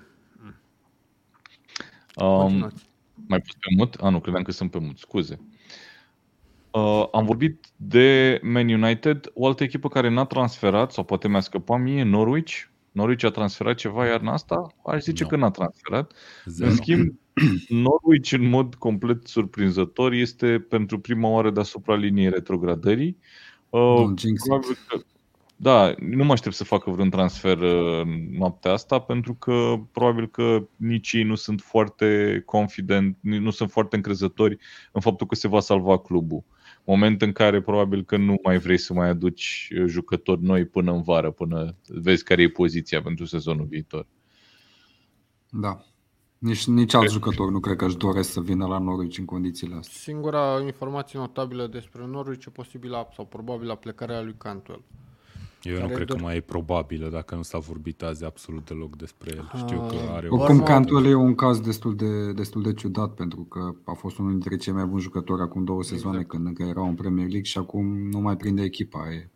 Um, Continuați. mai pus pe mut? Ah, nu, credeam că sunt pe mut, scuze. Uh, am vorbit de Man United, o altă echipă care n-a transferat, sau poate mi-a scăpat mie, Norwich. Norwich a transferat ceva iarna asta? Aș zice Nu. că n-a transferat. Zero. În schimb, Norwich, în mod complet surprinzător, este pentru prima oară deasupra liniei retrogradării. Uh, Don't jinx it. probabil că, da, nu mă aștept să facă vreun transfer uh, noaptea asta, pentru că probabil că nici ei nu sunt foarte confident, nu sunt foarte încrezători în faptul că se va salva clubul. Moment în care probabil că nu mai vrei să mai aduci uh, jucători noi până în vară, până vezi care e poziția pentru sezonul viitor. Da. Nici, nici alt jucător nu cred că își doresc să vină la Norwich în condițiile astea. Singura informație notabilă despre Norwich e posibilă sau probabilă plecarea lui Cantwell. Eu nu Care cred că doar- mai e probabilă dacă nu s-a vorbit azi absolut deloc despre el. Știu că Ah, are o... Oricum, Bournemouth- Cantwell e un caz destul de, destul de ciudat pentru că a fost unul dintre cei mai buni jucători acum două sezoane Exact. când încă era în Premier League și acum nu mai prinde echipa. E.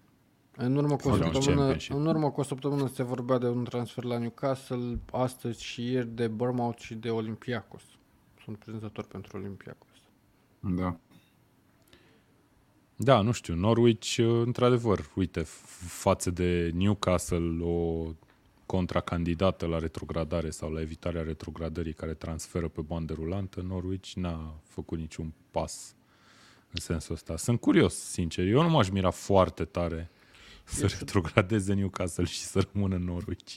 În urmă, cu o Fără un săptămână, championship. în urmă cu o săptămână se vorbea de un transfer la Newcastle, astăzi și ieri de Bournemouth și de Olympiacos. Sunt prinzător pentru Olympiacos. Da. Da, nu știu, Norwich, uh, într-adevăr, uite, f- față de Newcastle, o contracandidată la retrogradare sau la evitarea retrogradării care transferă pe bandă rulantă, Norwich n-a făcut niciun pas în sensul ăsta. Sunt curios, sincer. Eu nu m-aș mira foarte tare să retrogradeze Newcastle și să rămână în Norwich.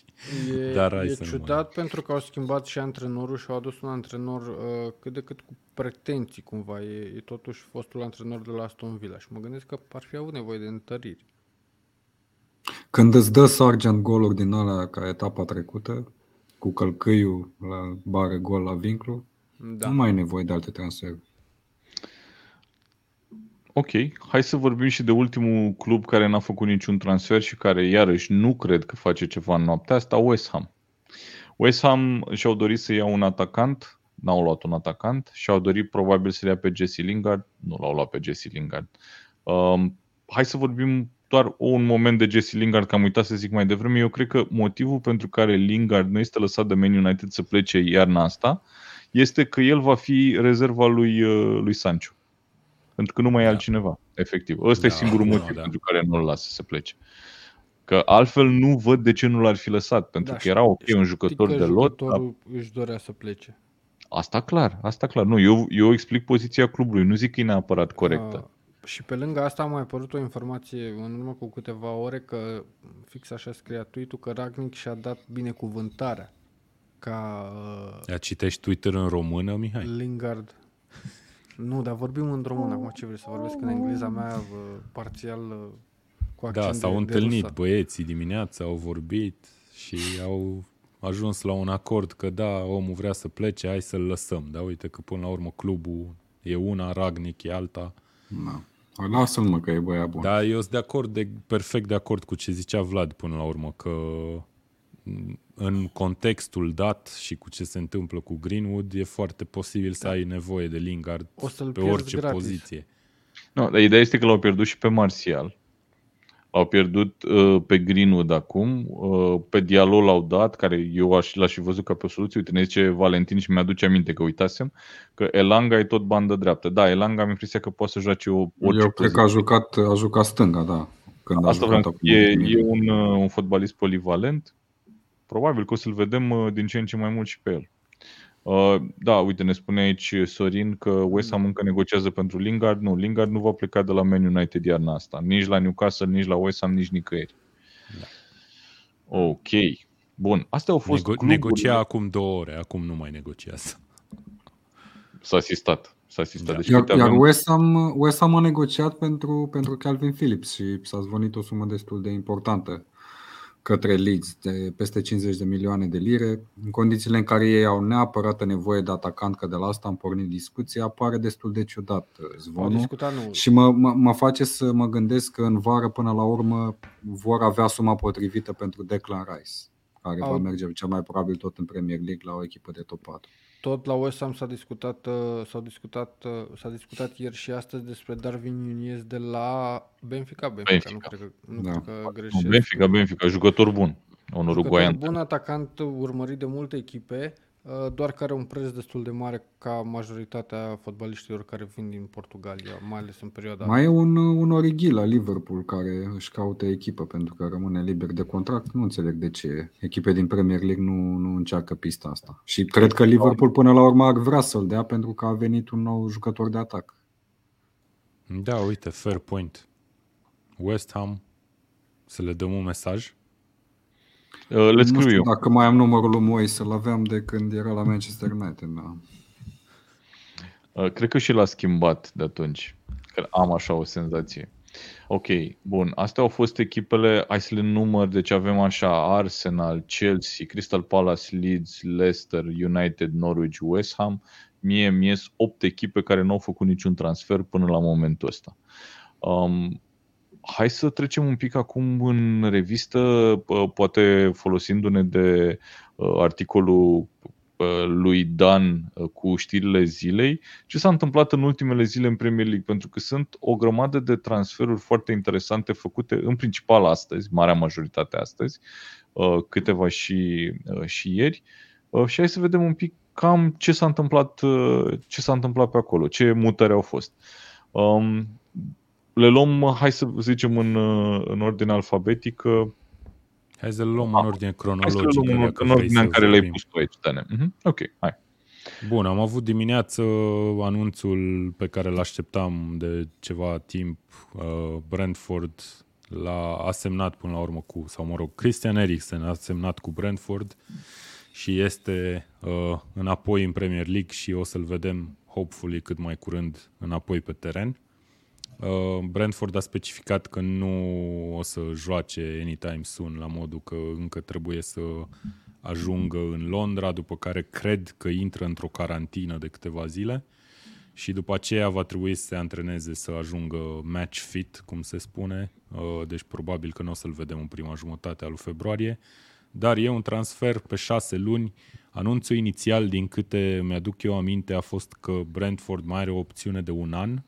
E, Dar hai e să nu ciudat pentru că au schimbat și antrenorul și au adus un antrenor uh, cât de cât cu pretenții cumva. E, e totuși fostul antrenor de la Aston Villa și mă gândesc că ar fi avut nevoie de întăriri. Când îți dă Sargent goluri din alea ca etapa trecută, cu călcâiul la bară gol la vinclu, Da. da. nu mai ai nevoie de alte transferuri. Ok, hai să vorbim și de ultimul club care n-a făcut niciun transfer și care iarăși nu cred că face ceva în noaptea asta, West Ham. West Ham și-au dorit să ia un atacant, n-au luat un atacant și au dorit probabil să ia pe Jesse Lingard, nu l-au luat pe Jesse Lingard. Um, hai să vorbim doar un moment de Jesse Lingard, că am uitat să zic mai devreme. Eu cred că motivul pentru care Lingard nu este lăsat de Man United să plece iarna asta este că el va fi rezerva lui, uh, lui Sancho. Pentru că nu mai e Da. altcineva, efectiv. Ăsta Da, e singurul da, motiv da. pentru care nu-l lasă să plece. Că altfel nu văd de ce nu l-ar fi lăsat, pentru Da, că era ok, știi un jucător că de lot, dar jucătorul își dorea să plece. asta clar, asta clar. Nu, eu, eu explic poziția clubului, nu zic că e neapărat corectă. Uh, și pe lângă asta a mai apărut o informație în urmă cu câteva ore că fix așa scria tweet că Ragnic și-a dat binecuvântarea ca uh, Ia citești Twitter în română, Mihai? Lingard. Nu, dar vorbim în română acum ce vrei să vorbesc în engleza mea uh, parțial uh, cu accent Da, s-au de, întâlnit de rusă. băieții dimineața, au vorbit și au ajuns la un acord că da, omul vrea să plece, hai să-l lăsăm. Da, uite că până la urmă clubul e una, Ragnic e alta. Da. Lasă-l mă că e băiat bun. Da, eu sunt de acord, de, perfect de acord cu ce zicea Vlad până la urmă, că m, în contextul dat și cu ce se întâmplă cu Greenwood, e foarte posibil să ai nevoie de Lingard O să-l pe pierzi orice gratis. poziție. Nu, dar ideea este că l-au pierdut și pe Martial. L-au pierdut uh, pe Greenwood acum, uh, pe Diallo l-au dat, care eu aș, l-aș fi văzut ca pe o soluție. Uite, ne zice Valentin și mi-aduce aminte că uitasem, că Elanga e tot bandă dreaptă. Da, Elanga am impresia că poate să joace o, orice Eu cred că a jucat, a jucat stânga, da. Când Asta a vreau jucat să e, e un, uh, un fotbalist polivalent. Probabil că o să-l vedem uh, din ce în ce mai mult și pe el. Uh, da, uite, ne spune aici Sorin că West Ham încă negociază pentru Lingard. Nu, Lingard nu va pleca de la Man United iarna asta. Nici la Newcastle, nici la West Ham, nici nicăieri. Ok. Bun. Astea au fost Nego- cluburile. negocia acum două ore, acum nu mai negociază. S-a asistat. S-a asistat. Da. Deci, Iar, uite, iar avem... West, Ham, West Ham a negociat pentru, pentru Calvin Phillips și s-a zvonit o sumă destul de importantă către Leeds de peste 50 de milioane de lire. În condițiile în care ei au neapărat nevoie de atacant, că de la asta am pornit discuția, apare destul de ciudat uh, Au zvonul. discutat, nu. Și mă, mă, mă face să mă gândesc că în vară, până la urmă, vor avea suma potrivită pentru Declan Rice, care Au- va merge cel mai probabil tot în Premier League la o echipă de top 4. Tot la West Ham s-a discutat, uh, s-a discutat, uh, s-a discutat ieri și astăzi despre Darwin Nunez de la Benfica. Benfica, Benfica. nu cred că, nu Da. cred că Nu, greșesc. Benfica, Benfica, jucător bun. Un Jucător uruguaian. bun atacant urmărit de multe echipe, uh, doar că are un preț destul de mare ca majoritatea fotbaliștilor care vin din Portugalia, mai ales în perioada Mai e un, un Origi la Liverpool care își caută echipă pentru că rămâne liber de contract. Nu înțeleg de ce echipe din Premier League nu, nu încearcă pista asta. Și cred că Liverpool până la urmă ar vrea să-l dea pentru că a venit un nou jucător de atac. Da, uite, fair point. West Ham, să le dăm un mesaj. Uh, le nu scriu știu eu. dacă mai am numărul lui Moise, să-l aveam de când era la Manchester United. Da. Uh, Cred că și l-a schimbat de atunci. Că am așa o senzație. Ok, bun. Astea au fost echipele, hai să le număr, deci avem așa Arsenal, Chelsea, Crystal Palace, Leeds, Leicester, United, Norwich, West Ham. Mie mi 8 echipe care nu au făcut niciun transfer până la momentul ăsta. Um, hai să trecem un pic acum în revistă, poate folosindu-ne de uh, articolul uh, lui Dan uh, cu știrile zilei, ce s-a întâmplat în ultimele zile în Premier League, pentru că sunt o grămadă de transferuri foarte interesante făcute în principal astăzi, marea majoritate astăzi, câteva și, și ieri. Și hai să vedem un pic cam ce s-a întâmplat, ce s-a întâmplat pe acolo, ce mutări au fost. Um, le luăm, hai să zicem, în, în ordine alfabetică. Hai să le luăm în ordine cronologică. Hai să le luăm în, în ordine în care le-ai pus tu aici, Dane. Uh-huh. Ok, hai. Bun, am avut dimineață anunțul pe care îl așteptam de ceva timp. Uh, Brentford l-a asemnat până la urmă cu, sau mă rog, Christian Eriksen a semnat cu Brentford și este uh, înapoi în Premier League și o să-l vedem, hopefully, cât mai curând înapoi pe teren. Uh, Brentford a specificat că nu o să joace anytime soon, la modul că încă trebuie să ajungă în Londra, după care cred că intră într-o carantină de câteva zile și după aceea va trebui să se antreneze să ajungă match fit, cum se spune, uh, deci probabil că nu o să-l vedem în prima jumătate a lui februarie, dar e un transfer pe șase luni. Anunțul inițial, din câte mi-aduc eu aminte, a fost că Brentford mai are o opțiune de un an,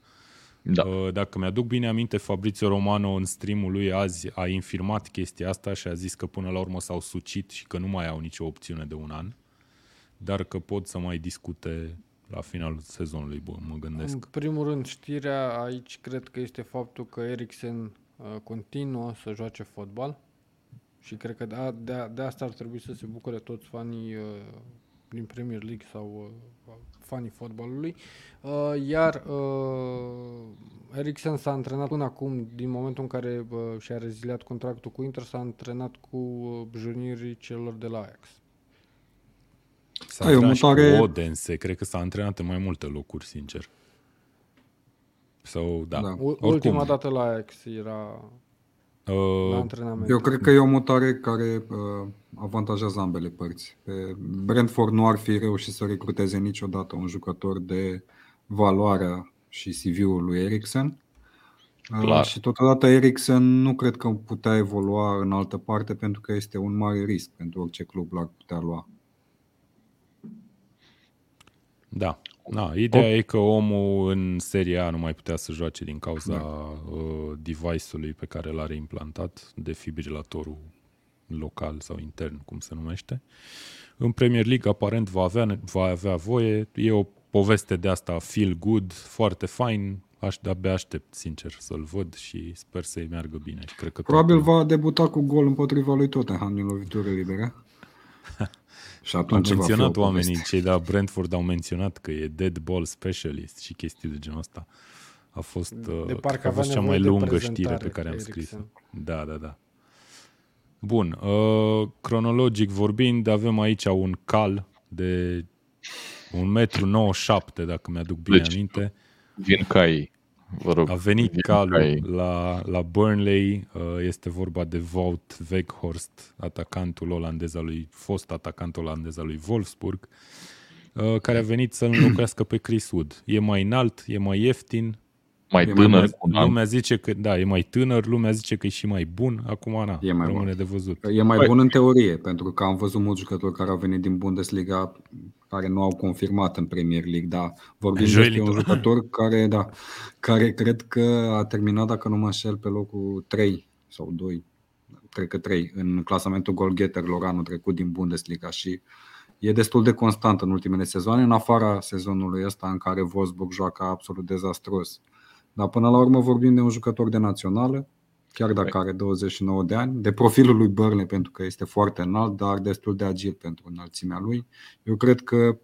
da. Uh, dacă mi-aduc bine aminte, Fabrizio Romano în streamul lui azi a infirmat chestia asta și a zis că până la urmă s-au sucit și că nu mai au nicio opțiune de un an, dar că pot să mai discute la finalul sezonului, bă, mă gândesc. În primul rând, știrea aici cred că este faptul că Eriksen uh, continuă să joace fotbal și cred că de, de, de asta ar trebui să se bucure toți fanii uh, din Premier League sau uh, fanii fotbalului. Uh, iar uh, Eriksen s-a antrenat până acum, din momentul în care uh, și-a reziliat contractul cu Inter, s-a antrenat cu uh, junirii celor de la Ajax. S-a antrenat mutare... cu Odense, cred că s-a antrenat în mai multe locuri, sincer. Sau, da. da. Ultima dată la Ajax era Uh, Eu cred că e o mutare care uh, avantajează ambele părți. Pe Brentford nu ar fi reușit să recruteze niciodată un jucător de valoarea și CV-ul lui Eriksen. Uh, Clar. Și totodată Eriksen nu cred că putea evolua în altă parte pentru că este un mare risc pentru orice club l-ar putea lua. Da. Da, ideea oh. e că omul în seria A nu mai putea să joace din cauza da. uh, device-ului pe care l-are implantat, defibrilatorul local sau intern, cum se numește. În Premier League aparent va avea, va avea voie. E o poveste de asta feel good, foarte fain. Aș de-abia aștept, sincer, să-l văd și sper să-i meargă bine. Cred că Probabil va debuta cu gol împotriva lui Tottenham din lovitură liberă. Și atunci au menționat oamenii, cei de la Brentford au menționat că e dead ball specialist și chestii de genul ăsta. A fost, de uh, parcă a fost cea mai lungă știre pe care am scris-o. Da, da, da. Bun, uh, cronologic vorbind, avem aici un cal de 1,97 m, dacă mi-aduc bine deci, aminte. Vin cai. Vă rog, a venit calul la, la Burnley, uh, este vorba de Wout Weghorst, atacantul olandez al lui, fost atacant olandez al lui Wolfsburg, uh, care a venit să înlocuiască pe Chris Wood. E mai înalt, e mai ieftin, mai tânăr. Lumea, lumea zice că, da, e mai tânăr, lumea zice că e și mai bun, acum na, e mai rămâne bun. de văzut. E mai Hai. bun în teorie, pentru că am văzut mulți jucători care au venit din Bundesliga care nu au confirmat în Premier League, da. Vorbim despre un jucător care, da, care cred că a terminat, dacă nu mă înșel, pe locul 3 sau 2, cred că 3, în clasamentul goalgetterilor anul trecut din Bundesliga și e destul de constant în ultimele sezoane, în afara sezonului ăsta în care Wolfsburg joacă absolut dezastros. Dar până la urmă vorbim de un jucător de națională, chiar dacă păi. are 29 de ani, de profilul lui Burnley pentru că este foarte înalt, dar destul de agil pentru înălțimea lui. Eu cred că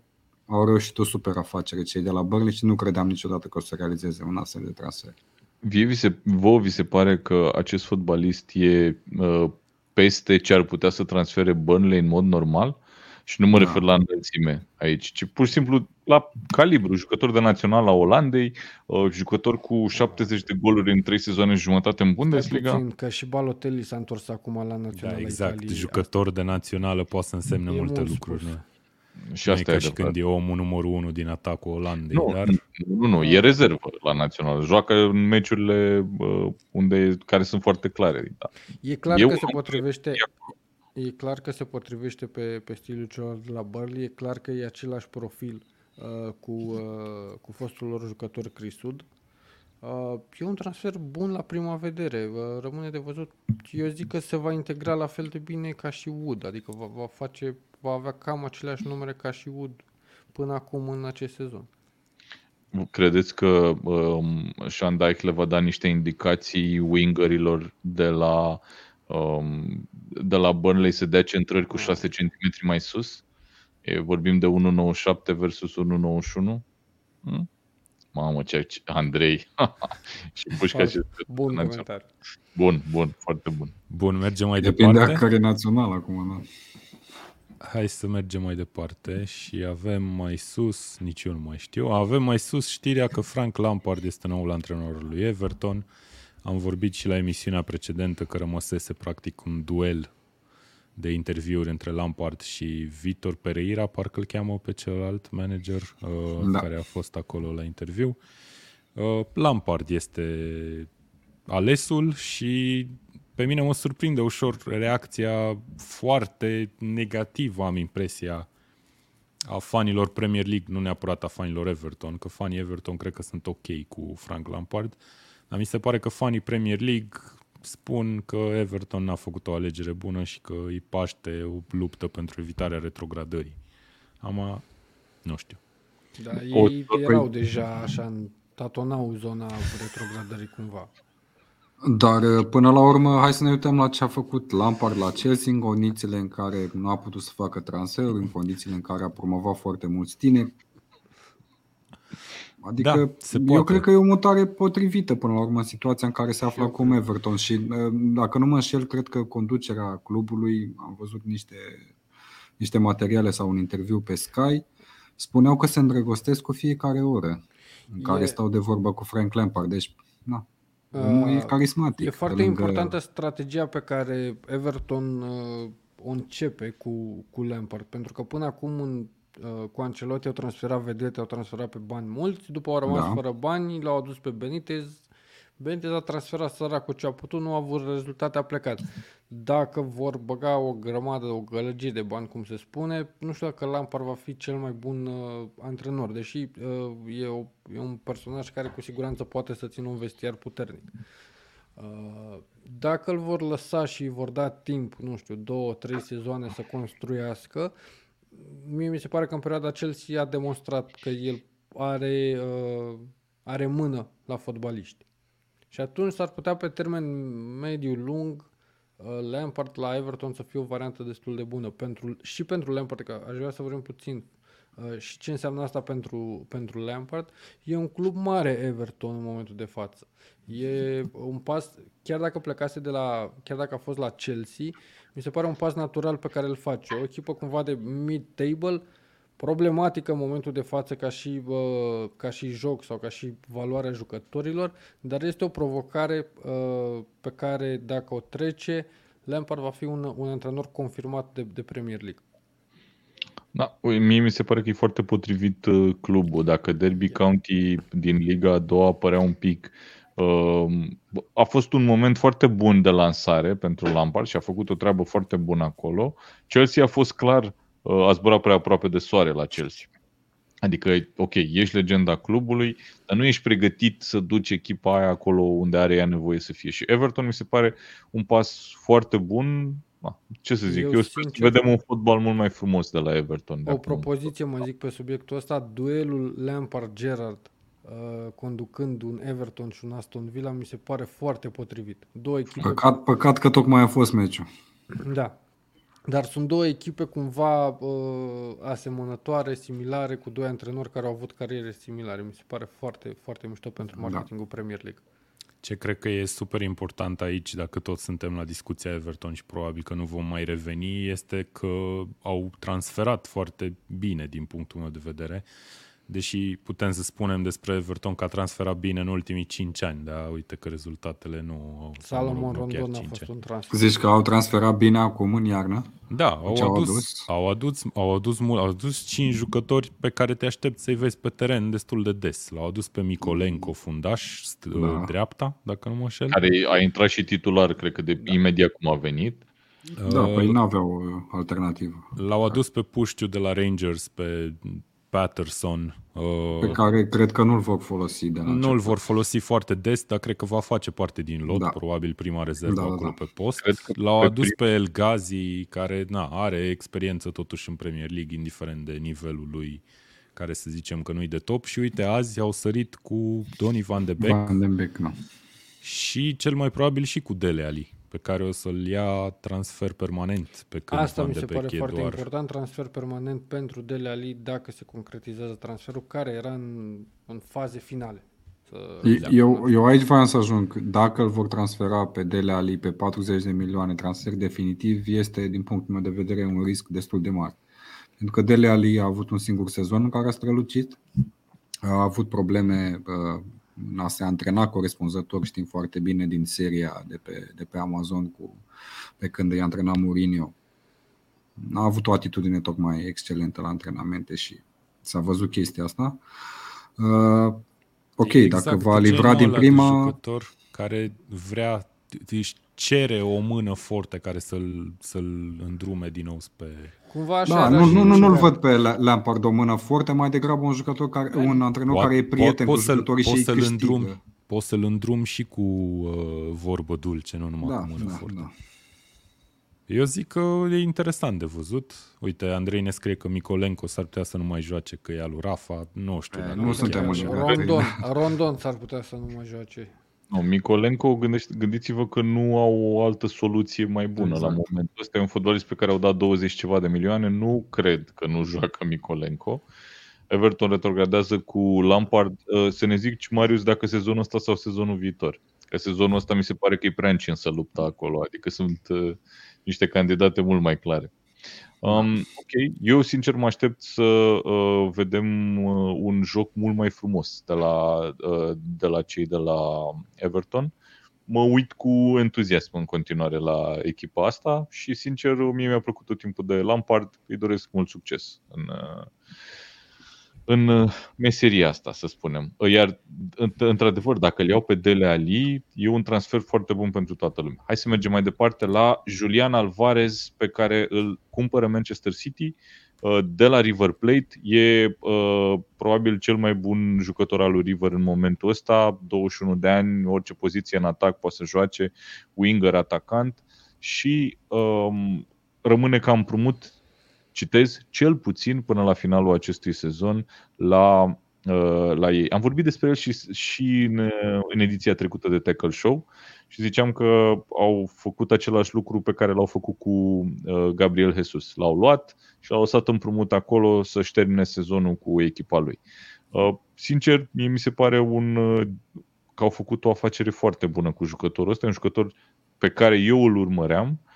au reușit o super afacere cei de la Burnley și nu credeam niciodată că o să realizeze un astfel de transfer. Vie vi se, vouă vi se pare că acest fotbalist e uh, peste ce ar putea să transfere Burnley în mod normal? Și nu mă da. refer la înălțime aici, ci pur și simplu la calibru, jucător de național la Olandei, uh, jucător cu 70 de goluri în 3 sezoane și jumătate în Bundesliga. Puțin, că și Balotelli s-a întors acum la național. Da, exact. Italiei. Jucător de națională poate să însemne e multe lucruri. Spus. Și asta e, ca și când e omul numărul unu din atacul Olandei. Nu, dar... nu, nu, e rezervă la național. Joacă în meciurile unde, care sunt foarte clare. Da. E clar e că se potrivește... E clar că se potrivește pe, pe stilul celor de la Burnley, e clar că e același profil uh, cu, uh, cu fostul lor jucător Crisud. Uh, e un transfer bun la prima vedere, uh, rămâne de văzut. Eu zic că se va integra la fel de bine ca și Wood, adică va, va face va avea cam aceleași numere ca și Wood până acum în acest sezon. Credeți că um, Sean Dyke le va da niște indicații wingerilor de la, um, de la Burnley să dea centrări cu 6 cm mai sus? E, vorbim de 1,97 versus 1,91? Hmm? Mamă, ce Andrei și pușca și Bun comentariu. Bun, bun, foarte bun. Bun, mergem mai Depinde departe. Depinde care național acum, da hai să mergem mai departe și avem mai sus, nici eu nu mai știu, avem mai sus știrea că Frank Lampard este noul antrenor lui Everton. Am vorbit și la emisiunea precedentă că rămăsese practic un duel de interviuri între Lampard și Vitor Pereira, parcă îl cheamă pe celălalt manager uh, da. care a fost acolo la interviu. Uh, Lampard este alesul și pe mine mă surprinde ușor reacția foarte negativă, am impresia, a fanilor Premier League, nu neapărat a fanilor Everton, că fanii Everton cred că sunt ok cu Frank Lampard, dar mi se pare că fanii Premier League spun că Everton n-a făcut o alegere bună și că îi paște o luptă pentru evitarea retrogradării. Am, nu știu. Da, ei erau deja așa, în tatonau zona retrogradării cumva. Dar uh, până la urmă, hai să ne uităm la ce a făcut Lampard la Chelsea în condițiile în care nu a putut să facă transferuri, în condițiile în care a promovat foarte mulți tineri. Adică da, se eu poate. cred că e o mutare potrivită până la urmă în situația în care se află acum Everton și uh, dacă nu mă înșel, cred că conducerea clubului, am văzut niște, niște materiale sau un interviu pe Sky, spuneau că se îndrăgostesc cu fiecare oră în care e... stau de vorbă cu Frank Lampard. Deci, na, Omul e uh, carismatic. E foarte lângă... importantă strategia pe care Everton uh, o începe cu, cu Lampard, pentru că până acum în, uh, cu Ancelotti au transferat vedete, au transferat pe bani mulți, după au rămas da. fără bani, l-au adus pe Benitez, Benitez a transferat săracul ce a putut, nu a avut rezultate, a plecat. Dacă vor băga o grămadă, o gălăgie de bani, cum se spune, nu știu dacă Lampard va fi cel mai bun uh, antrenor, deși uh, e, o, e un personaj care cu siguranță poate să țină un vestiar puternic. Uh, dacă îl vor lăsa și vor da timp, nu știu, două, trei sezoane să construiască, mie mi se pare că în perioada Chelsea a demonstrat că el are, uh, are mână la fotbaliști. Și atunci s-ar putea pe termen mediu-lung uh, Lampard la Everton să fie o variantă destul de bună pentru, și pentru Lampard, că aș vrea să vorbim puțin uh, și ce înseamnă asta pentru, pentru Lampard. E un club mare Everton în momentul de față. E un pas, chiar dacă plecase de la, chiar dacă a fost la Chelsea, mi se pare un pas natural pe care îl face. O echipă cumva de mid-table, problematică în momentul de față ca și, uh, ca și joc sau ca și valoarea jucătorilor, dar este o provocare uh, pe care dacă o trece, Lampard va fi un, un antrenor confirmat de, de Premier League. Da, mie mi se pare că e foarte potrivit uh, clubul. Dacă Derby County din Liga a doua apărea un pic uh, a fost un moment foarte bun de lansare pentru Lampard și a făcut o treabă foarte bună acolo. Chelsea a fost clar Uh, a zburat prea aproape de soare la Chelsea. Adică, ok, ești legenda clubului, dar nu ești pregătit să duci echipa aia acolo unde are ea nevoie să fie. Și Everton mi se pare un pas foarte bun. Ce să zic, eu, eu sper să vedem un fotbal mult mai frumos de la Everton. De o propoziție, mă zic, pe subiectul ăsta, duelul Lampard-Gerrard uh, conducând un Everton și un Aston Villa mi se pare foarte potrivit. Două echipe păcat, păcat că tocmai a fost meciul. Da, dar sunt două echipe cumva uh, asemănătoare, similare, cu doi antrenori care au avut cariere similare. Mi se pare foarte, foarte mișto pentru da. marketingul da. Premier League. Ce cred că e super important aici, dacă tot suntem la discuția Everton și probabil că nu vom mai reveni, este că au transferat foarte bine din punctul meu de vedere deși putem să spunem despre Everton că a transferat bine în ultimii 5 ani, dar uite că rezultatele nu au Salomon Rondon a fost un transfer. Zici că au transferat bine acum în iarnă? Da, au deci adus, adus? Au, adus, au, adus, au adus 5 jucători pe care te aștept să-i vezi pe teren destul de des. L-au adus pe Micolenco, fundaș, da. dreapta, dacă nu mă înșel. Care a intrat și titular, cred că de da. imediat cum a venit. Da, uh, păi nu aveau alternativă. L-au adus pe Puștiu de la Rangers, pe Patterson. Uh, pe care cred că nu-l vor folosi de la Nu-l vor folosi foarte des, dar cred că va face parte din lot, da. probabil prima rezervă da, da acolo da. pe post. Cred că L-au adus prim... pe El Ghazi, care na, are experiență totuși în Premier League, indiferent de nivelul lui, care să zicem că nu-i de top. Și uite, azi au sărit cu Donny Van de Beek. Van de Beek, nu. Și cel mai probabil și cu Dele Ali pe care o să-l ia transfer permanent pe când Asta mi se pare foarte doar... important, transfer permanent pentru Dele Ali dacă se concretizează transferul care era în, în faze finale. Eu, eu aici vreau să ajung. Dacă îl vor transfera pe Dele Ali pe 40 de milioane transfer definitiv, este, din punctul meu de vedere, un risc destul de mare. Pentru că Dele Ali a avut un singur sezon în care a strălucit, a avut probleme uh, a se antrena corespunzător, știm foarte bine din seria de pe, de pe Amazon cu, pe când îi antrena Mourinho. A avut o atitudine tocmai excelentă la antrenamente și s-a văzut chestia asta. Uh, ok, exact, dacă va livra din prima... jucător care vrea, își cere o mână forte care să-l, să-l îndrume din nou pe Cumva așa da, nu, nu, nu, nu-l văd pe Lampard o mână forte, mai degrabă un jucător care, un antrenor po- care e prieten po- cu jucătorii și să-l îndrum, Poți să-l îndrum și cu uh, vorbă dulce, nu numai da, cu mână da, forte. Da. Eu zic că e interesant de văzut. Uite, Andrei ne scrie că Micolenco s-ar putea să nu mai joace, că e al lui Rafa. Nu știu. E, nu suntem în Rondon, Rondon s-ar putea să nu mai joace. No, Micolenco, gândiți-vă că nu au o altă soluție mai bună exact. la momentul ăsta. E un fotbalist pe care au dat 20 ceva de milioane. Nu cred că nu joacă Micolenco. Everton retrogradează cu Lampard. Uh, să ne zic, Marius, dacă sezonul ăsta sau sezonul viitor. Că sezonul ăsta mi se pare că e prea încins să lupta acolo. Adică sunt uh, niște candidate mult mai clare. Um, ok, eu sincer mă aștept să uh, vedem uh, un joc mult mai frumos de la, uh, de la cei de la Everton. Mă uit cu entuziasm în continuare la echipa asta și sincer mie mi-a plăcut tot timpul de Lampard, îi doresc mult succes în, uh, în uh, meseria asta, să spunem. Iar, într-adevăr, dacă îl iau pe Dele Ali, e un transfer foarte bun pentru toată lumea. Hai să mergem mai departe la Julian Alvarez, pe care îl cumpără Manchester City uh, de la River Plate. E uh, probabil cel mai bun jucător al lui River în momentul ăsta, 21 de ani, orice poziție în atac poate să joace, winger, atacant și um, rămâne ca împrumut citez, cel puțin până la finalul acestui sezon la, uh, la ei. Am vorbit despre el și, și în, în ediția trecută de Tackle Show și ziceam că au făcut același lucru pe care l-au făcut cu uh, Gabriel Jesus. L-au luat și l-au lăsat împrumut acolo să-și termine sezonul cu echipa lui. Uh, sincer, mie mi se pare un, că au făcut o afacere foarte bună cu jucătorul ăsta, un jucător pe care eu îl urmăream Uh,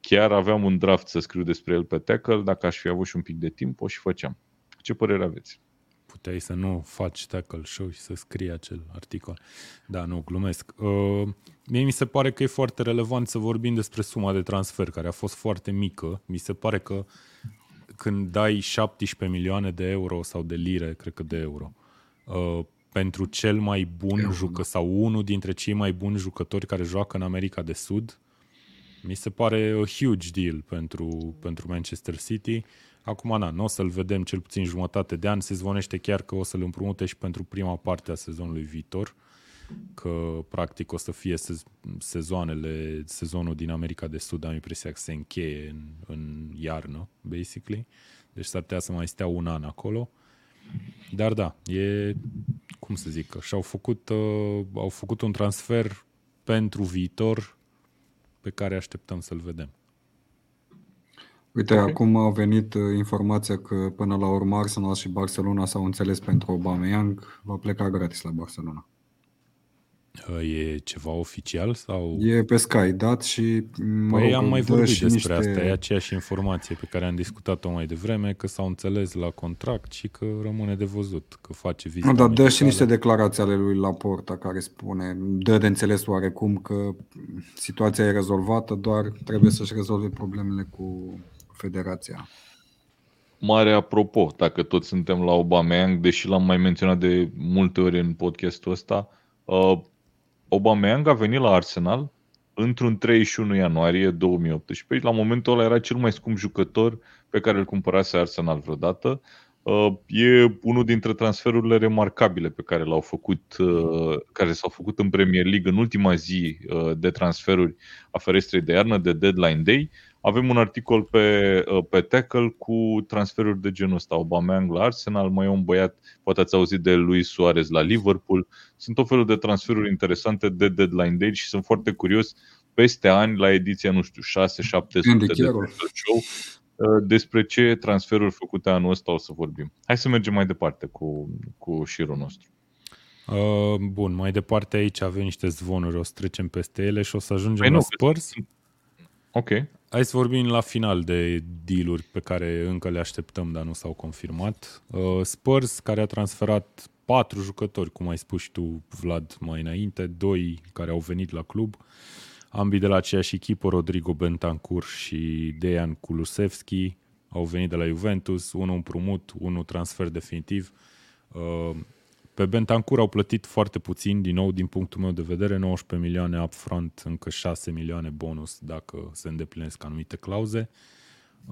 chiar aveam un draft să scriu despre el pe tackle, dacă aș fi avut și un pic de timp, o și făceam. Ce părere aveți? Puteai să nu faci tackle show și să scrii acel articol. Da, nu, glumesc. Uh, mie mi se pare că e foarte relevant să vorbim despre suma de transfer, care a fost foarte mică. Mi se pare că când dai 17 milioane de euro sau de lire, cred că de euro, uh, pentru cel mai bun jucător sau unul dintre cei mai buni jucători care joacă în America de Sud, mi se pare a huge deal pentru, pentru Manchester City. Acum, na, nu o să-l vedem cel puțin jumătate de an. Se zvonește chiar că o să-l împrumute și pentru prima parte a sezonului viitor, că practic o să fie sezoanele, sezonul din America de Sud, am impresia că se încheie în, în iarnă, basically. Deci s-ar putea să mai stea un an acolo. Dar da, e, cum să zic, și-au făcut, uh, au făcut un transfer pentru viitor pe care așteptăm să-l vedem. Uite, okay. acum a venit uh, informația că până la urmă Arsenal și Barcelona s-au înțeles pentru Aubameyang, va pleca gratis la Barcelona. E ceva oficial sau? E pe Sky dat și mă Păi rog, am mai dă vorbit și despre niște... asta, e aceeași informație pe care am discutat-o mai devreme, că s-au înțeles la contract și că rămâne de văzut, că face vizita Nu, dar dă și medicală. niște declarații ale lui Laporta care spune, dă de înțeles oarecum că situația e rezolvată, doar trebuie să-și rezolve problemele cu federația. Mare apropo, dacă toți suntem la Aubameyang, deși l-am mai menționat de multe ori în podcastul ăsta, uh, Aubameyang a venit la Arsenal într-un 31 ianuarie 2018. La momentul ăla era cel mai scump jucător pe care îl cumpărase Arsenal vreodată. Uh, E unul dintre transferurile remarcabile pe care l-au făcut, uh, care s-au făcut în Premier League în ultima zi uh, de transferuri a ferestrei de iarnă, de deadline day. Avem un articol pe, uh, pe Tackle cu transferuri de genul ăsta. Aubameyang la Arsenal, mai e un băiat, poate ați auzit de Luis Suarez la Liverpool. Sunt tot felul de transferuri interesante de deadline day și sunt foarte curios peste ani la ediția, nu știu, 6-700 Andy de Carroll. Tackle Show uh, despre ce transferuri făcute anul ăsta o să vorbim. Hai să mergem mai departe cu, cu șirul nostru. Uh, bun, mai departe aici avem niște zvonuri, o să trecem peste ele și o să ajungem Păi la nu, Spurs. Ok. Hai să vorbim la final de dealuri pe care încă le așteptăm, dar nu s-au confirmat. Uh, Spurs, care a transferat patru jucători, cum ai spus și tu, Vlad, mai înainte, doi care au venit la club, ambii de la aceeași echipă, Rodrigo Bentancur și Dejan Kulusevski, au venit de la Juventus, unul împrumut, unul transfer definitiv. Uh, Pe Bentancur au plătit foarte puțin, din nou, din punctul meu de vedere, 19 milioane upfront, încă 6 milioane bonus dacă se îndeplinesc anumite clauze.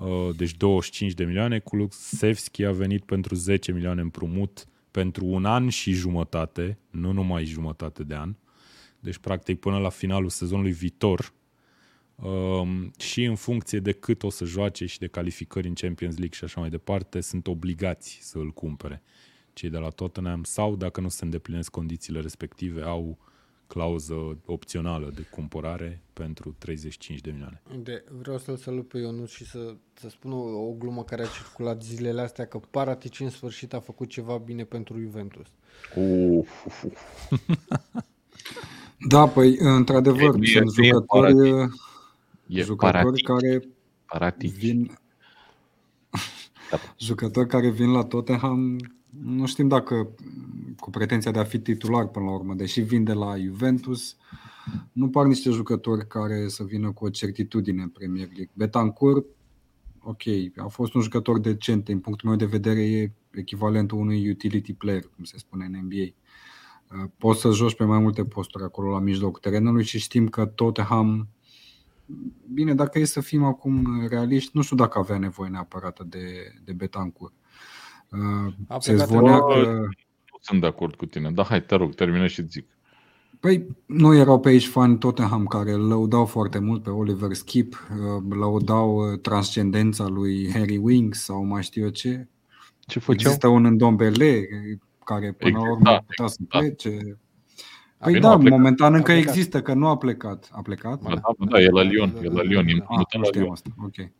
Uh, Deci 25 de milioane. Kulusevski a venit pentru 10 milioane împrumut pentru un an și jumătate, nu numai jumătate de an. Deci, practic, până la finalul sezonului viitor, Um, și în funcție de cât o să joace și de calificări în Champions League și așa mai departe, sunt obligați să îl cumpere cei de la Tottenham sau, dacă nu se îndeplinesc condițiile respective, au clauză opțională de cumpărare pentru 35 de milioane. De, vreau să-l salut pe Ionut și să, să spun o, o glumă care a circulat zilele astea, că Paratici în sfârșit a făcut ceva bine pentru Juventus. Uf, uf, uf. Da, păi, într-adevăr, E- e- sunt e jucători, E jucători paratic, care paratic. vin Da. jucători care vin la Tottenham nu știm dacă cu pretenția de a fi titular până la urmă, deși vin de la Juventus, nu par niște jucători care să vină cu o certitudine în Premier League. Betancourt, ok, a fost un jucător decent, din punctul meu de vedere e echivalentul unui utility player, cum se spune în NBA. Uh, Poți să joci pe mai multe posturi acolo la mijlocul terenului și știm că Tottenham Bine, dacă e să fim acum realiști, nu știu dacă avea nevoie neapărat de, de Betancourt. Uh, A Se plecat zvonea în- că Nu sunt de acord cu tine, dar hai, te rog, termină și zic. Păi, nu erau pe aici fani Tottenham care îl lăudau foarte mult pe Oliver Skip, uh, lăudau uh, transcendența lui Harry Winks sau mai știu eu ce. Ce făceau? Există un Ndombele care până la Exact, urmă da, putea să da. plece. Păi Păi nu a da, plecat. momentan încă A plecat. există, că nu a plecat. A plecat? Ba da, ba da, e la Lyon, e la Lyon, e Ah, Ah, împrumutat nu la știam Lyon. asta. Ok.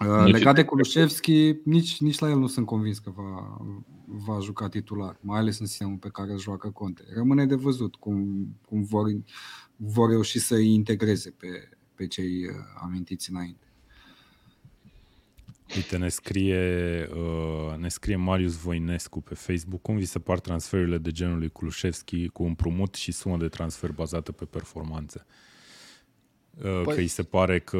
Uh, Nu Legat știu. de Kulusevski, nici, nici la el nu sunt convins că va, va juca titular, mai ales în sistemul pe care îl joacă Conte. Rămâne de văzut cum, cum vor, vor reuși să îi integreze pe, pe cei uh, amintiți înainte. Uite, ne scrie, uh, ne scrie Marius Voinescu pe Facebook cum vi se par transferurile de genul lui Kulusevski cu împrumut și sumă de transfer bazată pe performanțe. Uh, Păi- Că îi se pare că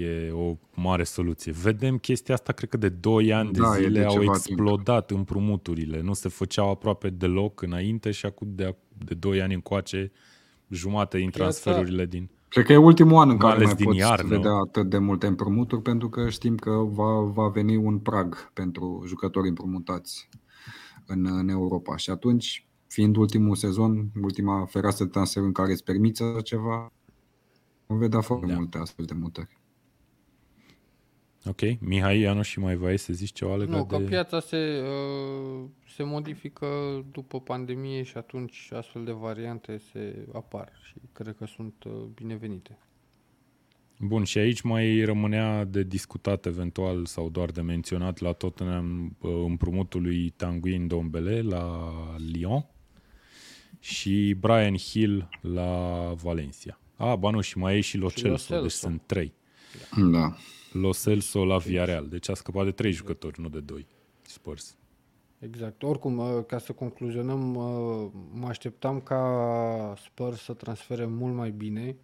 e o mare soluție. Vedem chestia asta, cred că de 2 ani Da, e de zile de au ceva explodat împrumuturile. Nu se făceau aproape deloc înainte și acum de, de 2 ani încoace jumate din Piața- transferurile din... Cred că e ultimul an în Mai care ales mai din poți iarnă. vedea atât de multe împrumuturi, pentru că știm că va, va veni un prag pentru jucători împrumutați în, în Europa. Și atunci, fiind ultimul sezon, ultima fereastră de transfer în care îți permiți așa ceva, vom vedea foarte Da. multe astfel de mutări. Ok, Mihai, Ianu și mai vrei să zici ceva legat Nu, că de... piața se, uh, se modifică după pandemie și atunci astfel de variante se apar și cred că sunt uh, binevenite. Bun, și aici mai rămânea de discutat eventual sau doar de menționat la Tottenham uh, împrumutul lui Tanguy Ndombele la Lyon și Brian Hill la Valencia. A, ba nu, și mai e și Lo Și Lo Celso, deci Celso. sunt trei. Da. Lo Celso la Villarreal, deci a scăpat de trei jucători, nu de doi. Spurs. Exact. Oricum, uh, ca să concluzionăm, uh, mă așteptam ca Spurs să transfere mult mai bine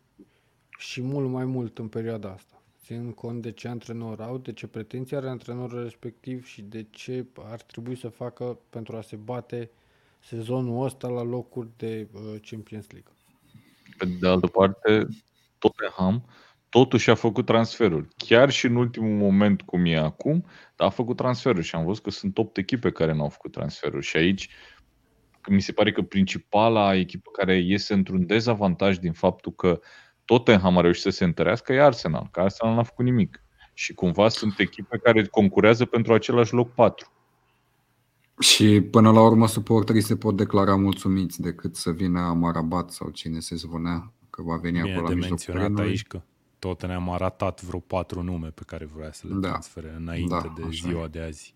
și mult mai mult în perioada asta. Ținând cont de ce antrenor au, de ce pretenții are antrenorul respectiv și de ce ar trebui să facă pentru a se bate sezonul ăsta la locuri de uh, Champions League. Pe de altă parte, Tottenham totuși a făcut transferuri. Chiar și în ultimul moment, cum e acum, dar a făcut transferuri și am văzut că sunt 8 echipe care nu au făcut transferuri. Și aici mi se pare că principala echipă care iese într-un dezavantaj din faptul că Tottenham a reușit să se întărească e Arsenal, că Arsenal n-a făcut nimic. Și cumva sunt echipe care concurează pentru același loc 4. Și până la urmă suporterii se pot declara mulțumiți decât să vină Amarabat sau cine se zvonea că va veni Bine acolo la de mijlocul menționat anului. aici că tot ne-am arătat vreo patru nume pe care vrea să le Da. transfere înainte Da, de așa ziua de azi.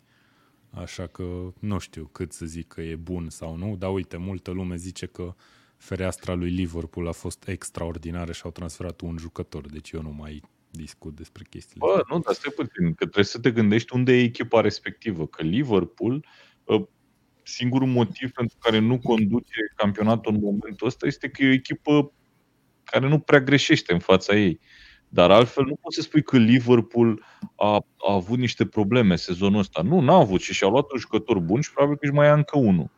Așa că nu știu cât să zic că e bun sau nu, dar uite, multă lume zice că fereastra lui Liverpool a fost extraordinară și au transferat un jucător, deci eu nu mai discut despre chestiile Bă, astea. nu, dar stai puțin, că trebuie să te gândești unde e echipa respectivă. Că Liverpool, ă, singurul motiv pentru care nu conduce campionatul în momentul ăsta este că e o echipă care nu prea greșește în fața ei. Dar altfel nu poți să spui că Liverpool a, a avut niște probleme sezonul ăsta. Nu, n-a avut și și-au luat un jucător bun și probabil că își mai ia încă unul.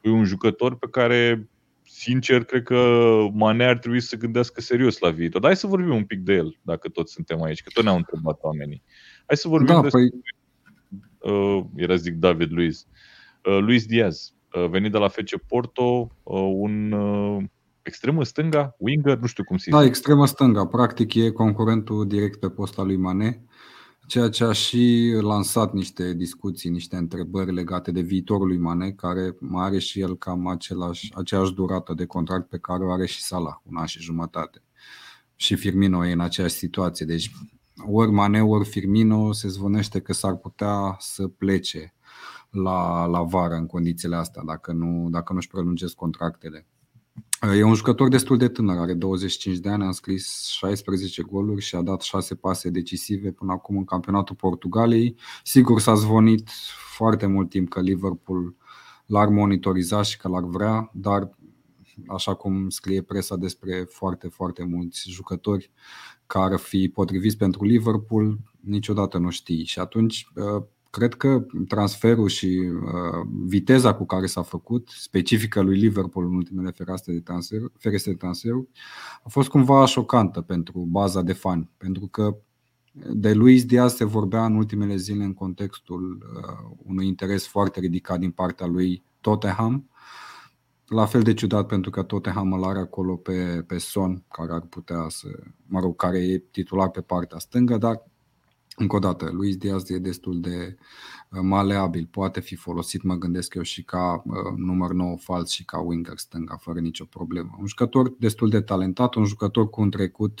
E un jucător pe care, sincer, cred că Mane ar trebui să se gândească serios la viitor. Dar hai să vorbim un pic de el, dacă toți suntem aici, că tot ne-au întrebat oamenii. Hai să vorbim Da, despre păi uh, era zic David Luiz. Uh, Luis Diaz, uh, venit de la FC Porto, uh, un uh, extremă stânga, winger, nu știu cum se Da, zice. extremă stânga. Practic e concurentul direct pe posta lui Mane, ceea ce a și lansat niște discuții, niște întrebări legate de viitorul lui Mane, care mai are și el cam același, aceeași durată de contract pe care o are și Salah, un an și jumătate. Și Firmino e în aceeași situație. Deci ori Mane, ori Firmino se zvonește că s-ar putea să plece la, la vară în condițiile astea, dacă nu, dacă nu-și prelungesc contractele. E un jucător destul de tânăr, are 25 de ani, a înscris 16 goluri și a dat 6 pase decisive până acum în campionatul Portugaliei. Sigur s-a zvonit foarte mult timp că Liverpool l-ar monitoriza și că l-ar vrea, dar așa cum scrie presa despre foarte, foarte mulți jucători care ar fi potriviți pentru Liverpool, niciodată nu știi. Și atunci cred că transferul și uh, viteza cu care s-a făcut, specifică lui Liverpool în ultimele ferestre de transfer, ferestre de transfer, a fost cumva șocantă pentru baza de fani, pentru că de Luis Diaz se vorbea în ultimele zile în contextul uh, unui interes foarte ridicat din partea lui Tottenham. La fel de ciudat pentru că Tottenham îl are acolo pe, pe Son, care ar putea să, mă rog, care e titular pe partea stângă, dar încă o dată, Luis Diaz e destul de maleabil, poate fi folosit, mă gândesc eu, și ca uh, număr 9 fals și ca winger stânga, fără nicio problemă. Un jucător destul de talentat, un jucător cu un trecut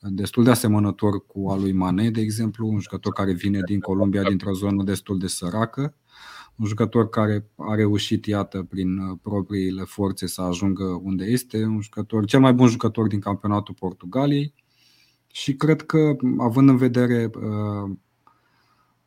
destul de asemănător cu al lui Mane, de exemplu, un jucător care vine din Columbia, dintr-o zonă destul de săracă, un jucător care a reușit, iată, prin propriile forțe să ajungă unde este, un jucător, cel mai bun jucător din campionatul Portugaliei, și cred că, având în vedere uh,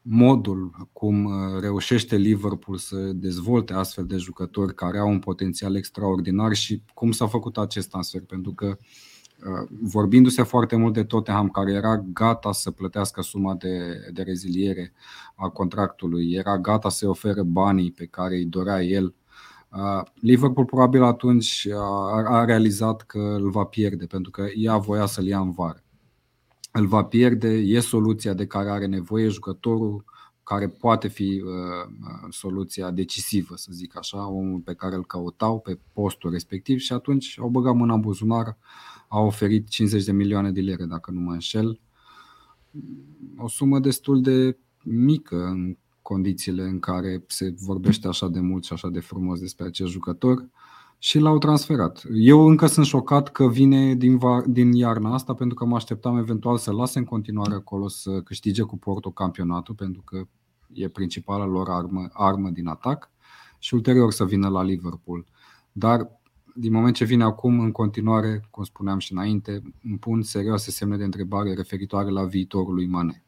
modul cum reușește Liverpool să dezvolte astfel de jucători care au un potențial extraordinar și cum s-a făcut acest transfer, pentru că uh, vorbindu-se foarte mult de Tottenham care era gata să plătească suma de, de reziliere a contractului, era gata să-i ofere banii pe care îi dorea el, uh, Liverpool probabil atunci a, a realizat că îl va pierde pentru că ea voia să-l ia în vară îl va pierde, e soluția de care are nevoie jucătorul, care poate fi uh, soluția decisivă, să zic așa, omul pe care îl căutau pe postul respectiv și atunci au băgat mâna în buzunar, au oferit 50 de milioane de lire, dacă nu mă înșel. O sumă destul de mică în condițiile în care se vorbește așa de mult și așa de frumos despre acest jucător și l-au transferat. Eu încă sunt șocat că vine din, va- din iarna asta pentru că mă așteptam eventual să lase în continuare acolo să câștige cu Porto campionatul pentru că e principala lor armă, armă din atac și ulterior să vină la Liverpool. Dar din moment ce vine acum, în continuare, cum spuneam și înainte, îmi pun serioase semne de întrebare referitoare la viitorul lui Mane.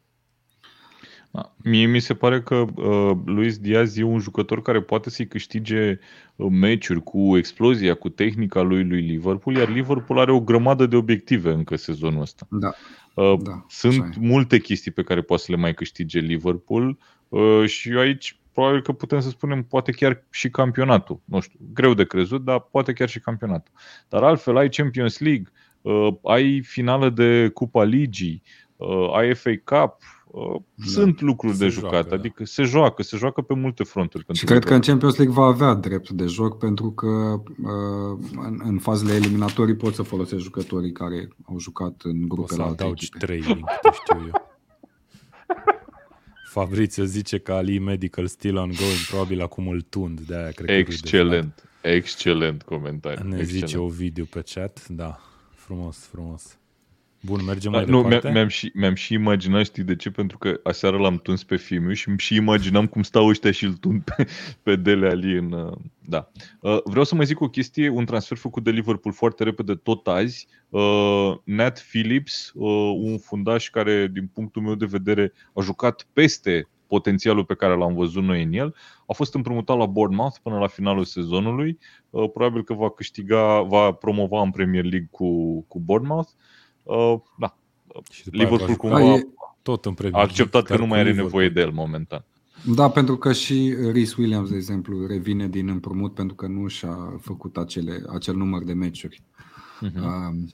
Da. Mie mi se pare că uh, Luis Diaz e un jucător care poate să-i câștige uh, meciuri cu explozia, cu tehnica lui lui Liverpool, iar Liverpool are o grămadă de obiective încă sezonul ăsta. Da. Uh, Da, Sunt așa e. multe chestii pe care poate să le mai câștige Liverpool uh, și aici probabil că putem să spunem poate chiar și campionatul. Nu știu, greu de crezut, dar poate chiar și campionatul. Dar altfel ai Champions League, uh, ai finală de Cupa Ligii, uh, ai FA Cup, uh, sunt lucruri Se de joacă, jucat, da. adică se joacă, se joacă pe multe fronturi. Și pentru cred că în Liverpool. Champions League va avea drept de joc pentru că uh, în, în fazele eliminatorii poți să folosești jucătorii care au jucat în O grupe să la alte adaugi echipe. trei din câte știu eu. Fabrizio zice că Ali Medical still ongoing, probabil acum îl tund, de aia cred că râde. Excelent, excelent comentariu. Ne excelent. zice Ovidiu pe chat, da, frumos, frumos. Bun, mergem Da, mai nu, departe? mi-am, mi-am, și, mi-am și imaginat, știi de ce? Pentru că aseară l-am tuns pe Fimiu și îmi și imaginam cum stau ăștia și îl tund pe, pe Dele Ali în... uh, Da. Uh, Vreau să mai zic o chestie, un transfer făcut de Liverpool foarte repede tot azi. Uh, Nat Phillips, uh, un fundaș care, din punctul meu de vedere, a jucat peste potențialul pe care l-am văzut noi în el. A fost împrumutat la Bournemouth până la finalul sezonului. Uh, Probabil că va câștiga, va promova în Premier League cu, cu Bournemouth. Uh, da, Și după aia va Liverpool juca cumva Da, e- tot în a Premier acceptat League, că dar nu cu mai are Liverpool. nevoie de el momentan. Da, pentru că și Rhys Williams, de exemplu, revine din împrumut pentru că nu și-a făcut acele, acel număr de meciuri Mhm. uh,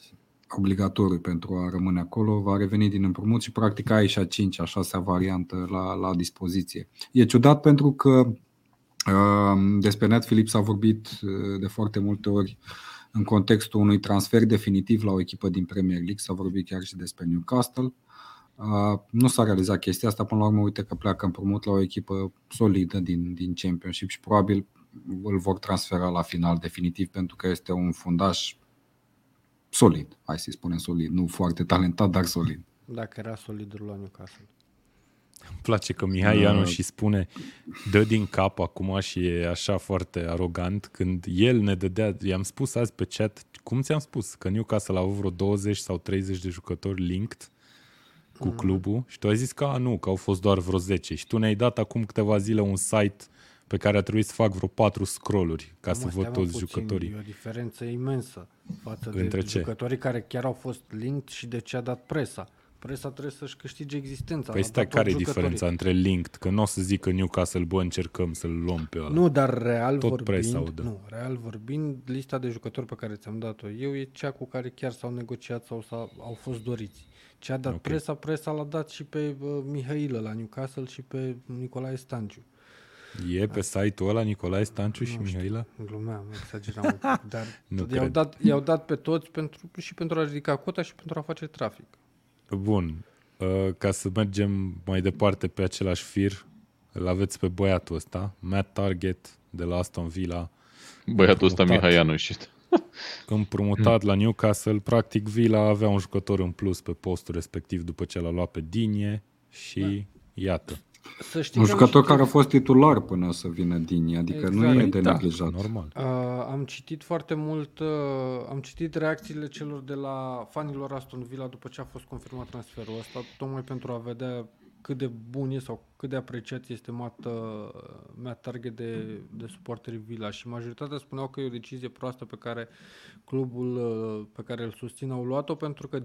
obligatoriu pentru a rămâne acolo, va reveni din împrumut și practic ai și a cincea, a șasea variantă la, la dispoziție. E ciudat pentru că uh, despre Nat Phillips a vorbit uh, de foarte multe ori în contextul unui transfer definitiv la o echipă din Premier League, s-a vorbit chiar și despre Newcastle. Uh, nu s-a realizat chestia asta, până la urmă uite că pleacă împrumut la o echipă solidă din, din Championship și probabil îl vor transfera la final definitiv pentru că este un fundaș solid, hai să-i spunem solid, nu foarte talentat, dar solid. Dacă era solidul la Newcastle. Îmi place că Mihai Da. Ianu și spune dă din cap acum și e așa foarte arogant când el ne dădea, i-am spus azi pe chat, cum ți-am spus, că Newcastle a avut vreo 20 sau 30 de jucători linked cu clubul și tu ai zis că a, nu, că au fost doar vreo 10 și tu ne-ai dat acum câteva zile un site pe care a trebuit să fac vreo 4 scrolluri ca să Mă, văd stai, mă, toți puțin, jucătorii. E o diferență imensă față Între de ce? jucătorii care chiar au fost linked și de ce a dat presa. Presa trebuie să-și câștige existența. Păi a stai, dat care e toți jucătorii. diferența între linked? Că nu o să zic că Newcastle, bă, încercăm să-l luăm pe ăla. Nu, dar real Tot presa vorbind, o dă. nu, real vorbind, lista de jucători pe care ți-am dat-o eu e cea cu care chiar s-au negociat sau s-au, au fost doriți. Ce a dat Ok. okay. presa, presa l-a dat și pe uh, Mihailă la Newcastle și pe Nicolae Stanciu. E pe site-ul ăla Nicolae Stanciu și Nu știu. Mihaila? Glumeam, exageram un pic, dar Nu tot i-au, cred. dat, i-au dat pe toți pentru, și pentru a ridica cota și pentru a face trafic. Bun. Uh, Ca să mergem mai departe pe același fir, îl aveți pe băiatul ăsta, Matt Target de la Aston Villa, Băiatul ăsta Împrumutat. Mihai Ianu și împrumutat la Newcastle. Practic Villa avea un jucător în plus pe postul respectiv după ce l-a luat pe Dinie și iată. Să știi Un că am jucător citit- care a fost titular până să vină Dini, adică nu Exact. e Păi de Da, neglijat. normal. Uh, am citit foarte mult, uh, am citit reacțiile celor de la fanilor Aston Villa după ce a fost confirmat transferul ăsta, tocmai pentru a vedea cât de bun e sau cât de apreciat este Matt, uh, Matt Target de, de suporterii Villa și majoritatea spuneau că e o decizie proastă pe care clubul uh, pe care îl susțin au luat-o pentru că Uh,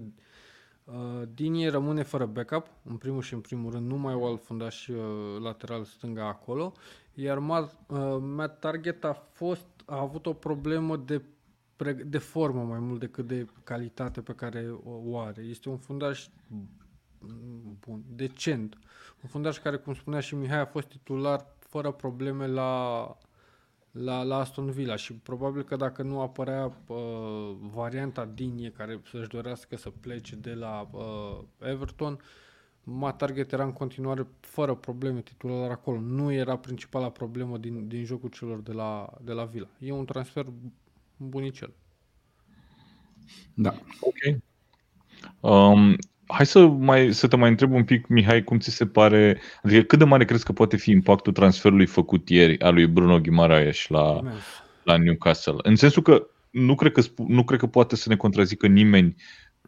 Dinie rămâne fără backup, în primul și în primul rând, nu mai au alt fundaș uh, lateral stânga acolo, iar Matt, uh, Matt Target a fost a avut o problemă de pre- de formă mai mult decât de calitate pe care o, o are. Este un fundaș mm, bun, decent. Un fundaș care, cum spunea și Mihai, a fost titular fără probleme la, la, la Aston Villa și probabil că dacă nu apărea uh, varianta Dinie care să-și dorească să plece de la uh, Everton, Matt Target era în continuare fără probleme titular acolo. Nu era principala problemă din, din jocul celor de la, de la Villa. E un transfer bunicel. Da. Ok. Um, hai să, mai, să te mai întreb un pic, Mihai, cum ți se pare, adică cât de mare crezi că poate fi impactul transferului făcut ieri al lui Bruno Guimaraes la, Imens. la Newcastle? În sensul că nu cred, că, nu cred că poate să ne contrazică nimeni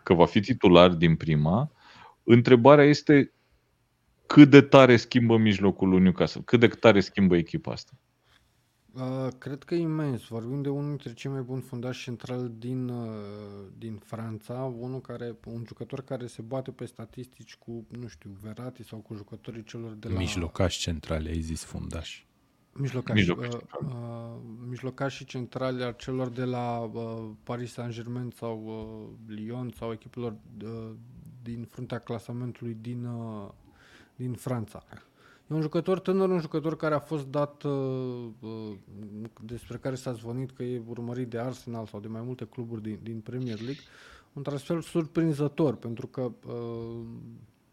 că va fi titular din prima. Întrebarea este cât de tare schimbă mijlocul lui Newcastle, cât de tare schimbă echipa asta. Uh, cred că imens. Vorbim de unul dintre cei mai buni fundași central din, uh, din Franța, unul care, un jucător care se bate pe statistici cu, nu știu, Verati sau cu jucătorii celor de la... Mijlocași centrale, ai zis fundași. Mijlocași, mijlocași, uh, uh, mijlocași centrale al celor de la uh, Paris Saint-Germain sau uh, Lyon sau echipelor uh, din fruntea clasamentului din, uh, din Franța. E un jucător tânăr, un jucător care a fost dat, uh, uh, despre care s-a zvonit că e urmărit de Arsenal sau de mai multe cluburi din, din Premier League. Un transfer surprinzător, pentru că uh,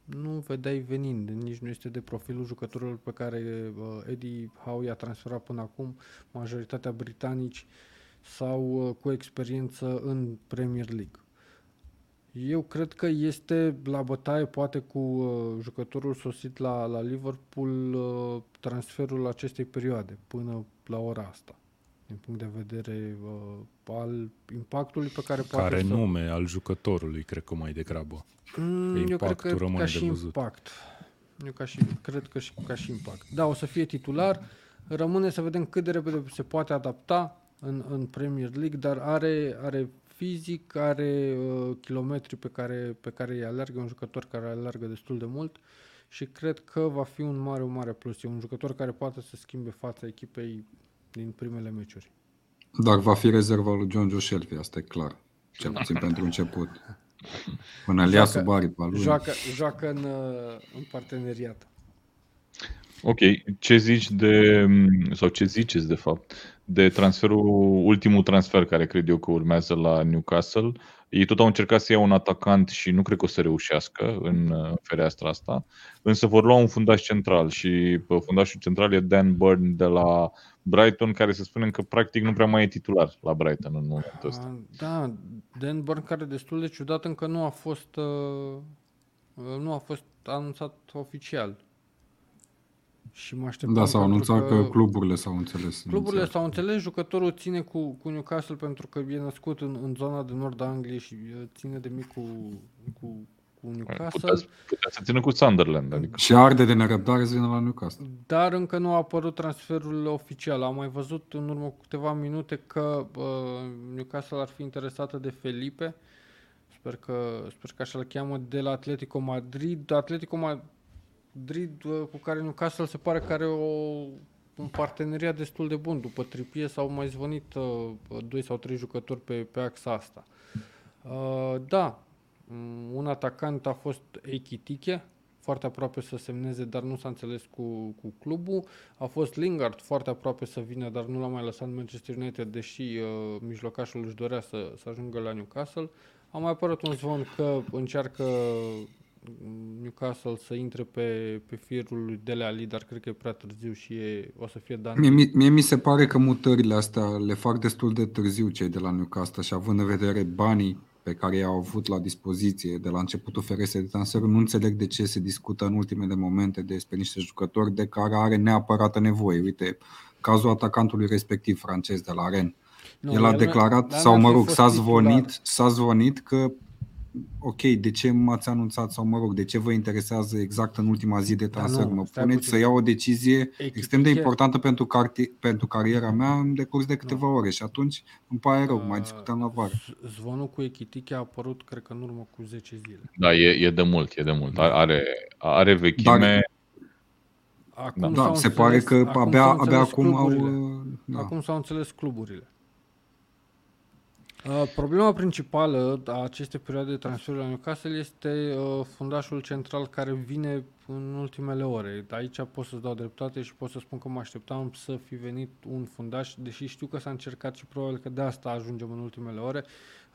nu vedeai venind, nici nu este de profilul jucătorilor pe care uh, Eddie Howe i-a transferat până acum, majoritatea britanici sau uh, cu experiență în Premier League. Eu cred că este la bătaie, poate cu uh, jucătorul sosit la, la Liverpool, uh, transferul acestei perioade, până la ora asta, din punct de vedere uh, al impactului pe care poate Care să... nume al jucătorului, cred că mai degrabă. Mm, eu cred că ca și văzut. impact. Eu ca și, cred că și ca și impact. Da, o să fie titular, rămâne să vedem cât de repede se poate adapta în, în Premier League, dar are, are fizic, are uh, kilometri pe care, pe care îi alergă, un jucător care alergă destul de mult și cred că va fi un mare, un mare plus. E un jucător care poate să schimbe fața echipei din primele meciuri. Dar va fi rezerva lui John Joe Shelby, asta e clar. Cel puțin pentru început. Până le ia sub aripa lui. Joacă, joacă în, uh, în parteneriat. Ok, ce zici de, sau ce ziceți de fapt, de transferul, ultimul transfer care cred eu că urmează la Newcastle. Ei tot au încercat să iau un atacant și nu cred că o să reușească în uh, fereastra asta, însă vor lua un fundaș central și fundașul central e Dan Burn de la Brighton, care să spunem că practic nu prea mai e titular la Brighton în momentul ăsta. Ah, da, Dan Burn care destul de ciudat încă nu a fost uh, nu a fost anunțat oficial. Și mă așteptam da, s-au anunțat că, că cluburile s-au înțeles. Cluburile s-au înțeles, jucătorul ține cu, cu Newcastle pentru că e născut în, în zona de nord a Angliei și ține de mic cu, cu, cu Newcastle. Putea, putea să țină cu Sunderland. Adică. Și arde de nerăbdare să vină la Newcastle. Dar încă nu a apărut transferul oficial. Am mai văzut în urmă cu câteva minute că uh, Newcastle ar fi interesată de Felipe. Sper că, sper că așa-l cheamă, de la Atletico Madrid. Atletico Madrid Madrid cu care Newcastle se pare că are o, un parteneriat destul de bun. După Tripie s-au mai zvonit uh, doi sau trei jucători pe, pe axa asta. Uh, da, mm, un atacant a fost Eikitike, foarte aproape să semneze, dar nu s-a înțeles cu, cu clubul. A fost Lingard foarte aproape să vină, dar nu l-a mai lăsat Manchester United, deși uh, mijlocașul își dorea să, să ajungă la Newcastle. A mai apărut un zvon că încearcă Newcastle să intre pe, pe firul lui Dele Ali, dar cred că e prea târziu și e, o să fie dan. Mie, mie mi se pare că mutările astea le fac destul de târziu cei de la Newcastle și având în vedere banii pe care i-au avut la dispoziție de la începutul feresei de transfer, nu înțeleg de ce se discută în ultimele momente despre niște jucători de care are neapărată nevoie. Uite, cazul atacantului respectiv francez de la Rennes. Nu, el a declarat, sau mă rog, s-a zvonit, s-a zvonit că ok, de ce m-ați anunțat sau mă rog, de ce vă interesează exact în ultima zi de transfer? Da, nu, mă puneți să iau o decizie Echipiche. extrem de importantă pentru, car- pentru cariera mea în decurs de câteva nu. ore și atunci îmi pare rău, uh, mai discutăm la vară. Zvonul cu Echitiche a apărut, cred că în urmă cu 10 zile. Da, e, e de mult, e de mult. Are, are vechime... Dar, Acum da, se pare că acum abia, abia acum au... Da. Acum s-au înțeles cluburile. Uh, problema principală a acestei perioade de transfer la Newcastle este uh, fundașul central care vine în ultimele ore. Aici pot să-ți dau dreptate și pot să spun că mă așteptam să fi venit un fundaș, deși știu că s-a încercat și probabil că de asta ajungem în ultimele ore.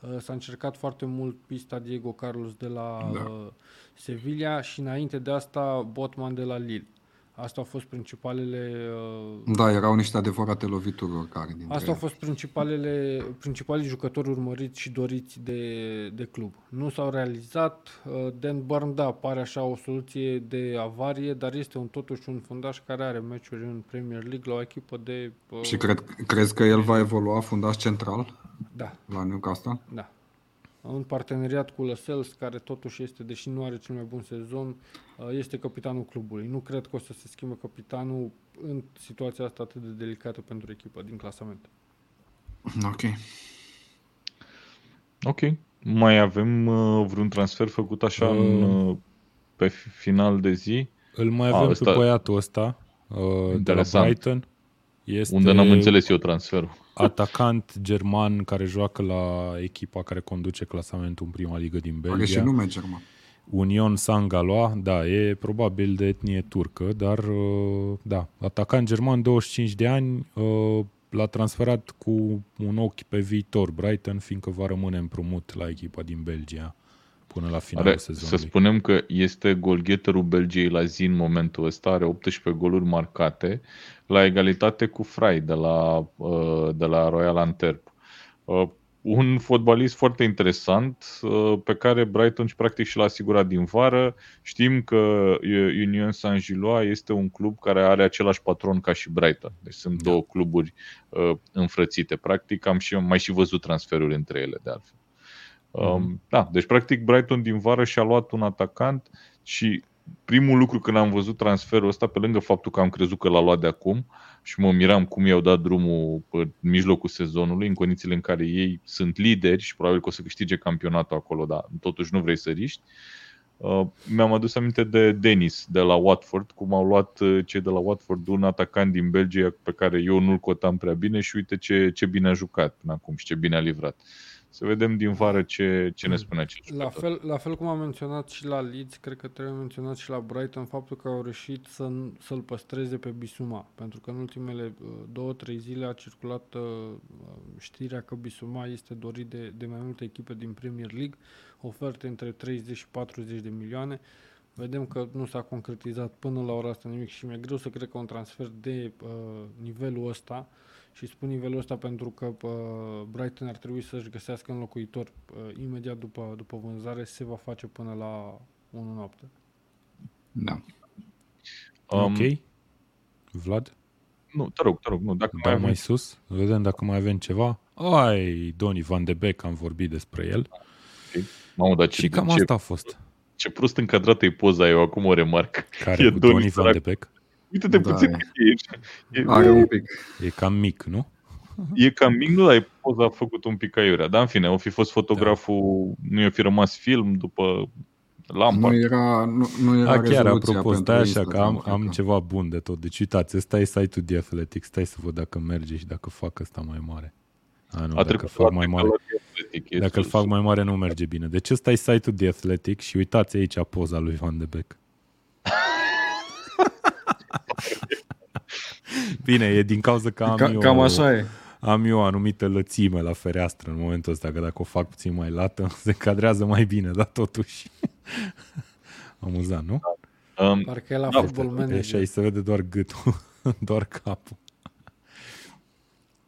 Uh, s-a încercat foarte mult pista Diego Carlos de la da. uh, Sevilla și înainte de asta Botman de la Lille. Asta au fost principalele... Uh, da, erau niște adevărate lovituri oricare dintre Asta au fost principalele, principalii jucători urmăriți și doriți de, de club. Nu s-au realizat. Uh, Dan Burn, da, pare așa o soluție de avarie, dar este un totuși un fundaș care are meciuri în Premier League la o echipă de... Uh, și cred, crezi că el va evolua fundaș central? Da, la Newcastle. da. În parteneriat cu Lăsels, care totuși este, deși nu are cel mai bun sezon, uh, este capitanul clubului. Nu cred că o să se schimbe capitanul în situația asta atât de delicată pentru echipă din clasament. Ok. Ok. Mai avem uh, vreun transfer făcut așa Uh. în, uh, pe fi- final de zi? Îl mai A, avem ăsta- pe băiatul ăsta uh, de la Interesant. Brighton. Este Unde n-am înțeles eu transferul. atacant german care joacă la echipa care conduce clasamentul în prima ligă din Are și Belgia. nume german. Union Sangaloa, da, e probabil de etnie turcă, dar uh, da, atacant german, 25 de ani, uh, l-a transferat cu un ochi pe viitor Brighton, fiindcă va rămâne împrumut la echipa din Belgia până la finalul Are, să sezonului. spunem că este golgheterul Belgiei la zi în momentul ăsta, are 18 goluri marcate, la egalitate cu Frai de la, uh, de la Royal Antwerp. Uh, Un fotbalist foarte interesant uh, pe care Brighton și practic și l-a asigurat din vară. Știm că uh, Union Saint-Gillois este un club care are același patron ca și Brighton. Deci sunt două cluburi uh, înfrățite. Practic am și am mai și văzut transferuri între ele de altfel. Um, da, deci practic Brighton din vară și-a luat un atacant și primul lucru când am văzut transferul ăsta, pe lângă faptul că am crezut că l-a luat de acum și mă miram cum i-au dat drumul în mijlocul sezonului, în condițiile în care ei sunt lideri și probabil că o să câștige campionatul acolo, dar totuși nu vrei să riști. Uh, mi-am adus aminte de Denis de la Watford, cum au luat uh, cei de la Watford un atacant din Belgia pe care eu nu-l cotam prea bine și uite ce, ce bine a jucat până acum și ce bine a livrat. Să vedem din vară ce, ce ne spune acest La jucător. fel, la fel cum am menționat și la Leeds, cred că trebuie menționat și la Brighton faptul că au reușit să, să-l păstreze pe Bisuma. Pentru că în ultimele uh, două, trei zile a circulat uh, știrea că Bisuma este dorit de, de mai multe echipe din Premier League, oferte între 30 și 40 de milioane. Vedem că nu s-a concretizat până la ora asta nimic și mi-e greu să cred că un transfer de uh, nivelul ăsta și spun nivelul ăsta pentru că uh, Brighton ar trebui să-și găsească înlocuitor uh, imediat după, după vânzare, se va face până la 1 noapte. Da. Um, ok? Vlad? Nu, te rog, te rog, nu, dacă mai Dau avem mai sus? Vedem dacă mai avem ceva. Ai, Donny Van de Beek, am vorbit despre el. Mamă, dar ce, Și cam ce, asta a fost. ce prost încadrată e poza, eu acum o remarc. Care E cu Donny Donny Van sărac. de Beek? Uite-te Da, puțin e. cât e. E, Are un pic. E cam mic, nu? e cam mic, nu, dar e poza a făcut un pic aiurea. Dar în fine, o fi fost fotograful, nu i-a fi rămas film după lampa. Nu era, nu, nu era A, chiar, rezoluția apropo, pentru stai așa că Instagram, am, cred am că. ceva bun de tot. Deci uitați, ăsta e site-ul The Athletic. Stai să văd dacă merge și dacă fac ăsta mai mare. A, nu, a dacă trecut fac la mai mare. tehnologie atletic, e Dacă îl sus. fac mai mare nu merge bine. Deci ăsta e site-ul The Athletic și uitați aici poza lui Van de Beek. Bine, e din cauza că am Ca, eu, cam așa e. am eu o anumită lățime la fereastră în momentul ăsta, că dacă o fac puțin mai lată, se cadrează mai bine, dar totuși. Amuzant, nu? Um, Parcă e la Da, Football E Manager. așa, îi se vede doar gâtul, doar capul.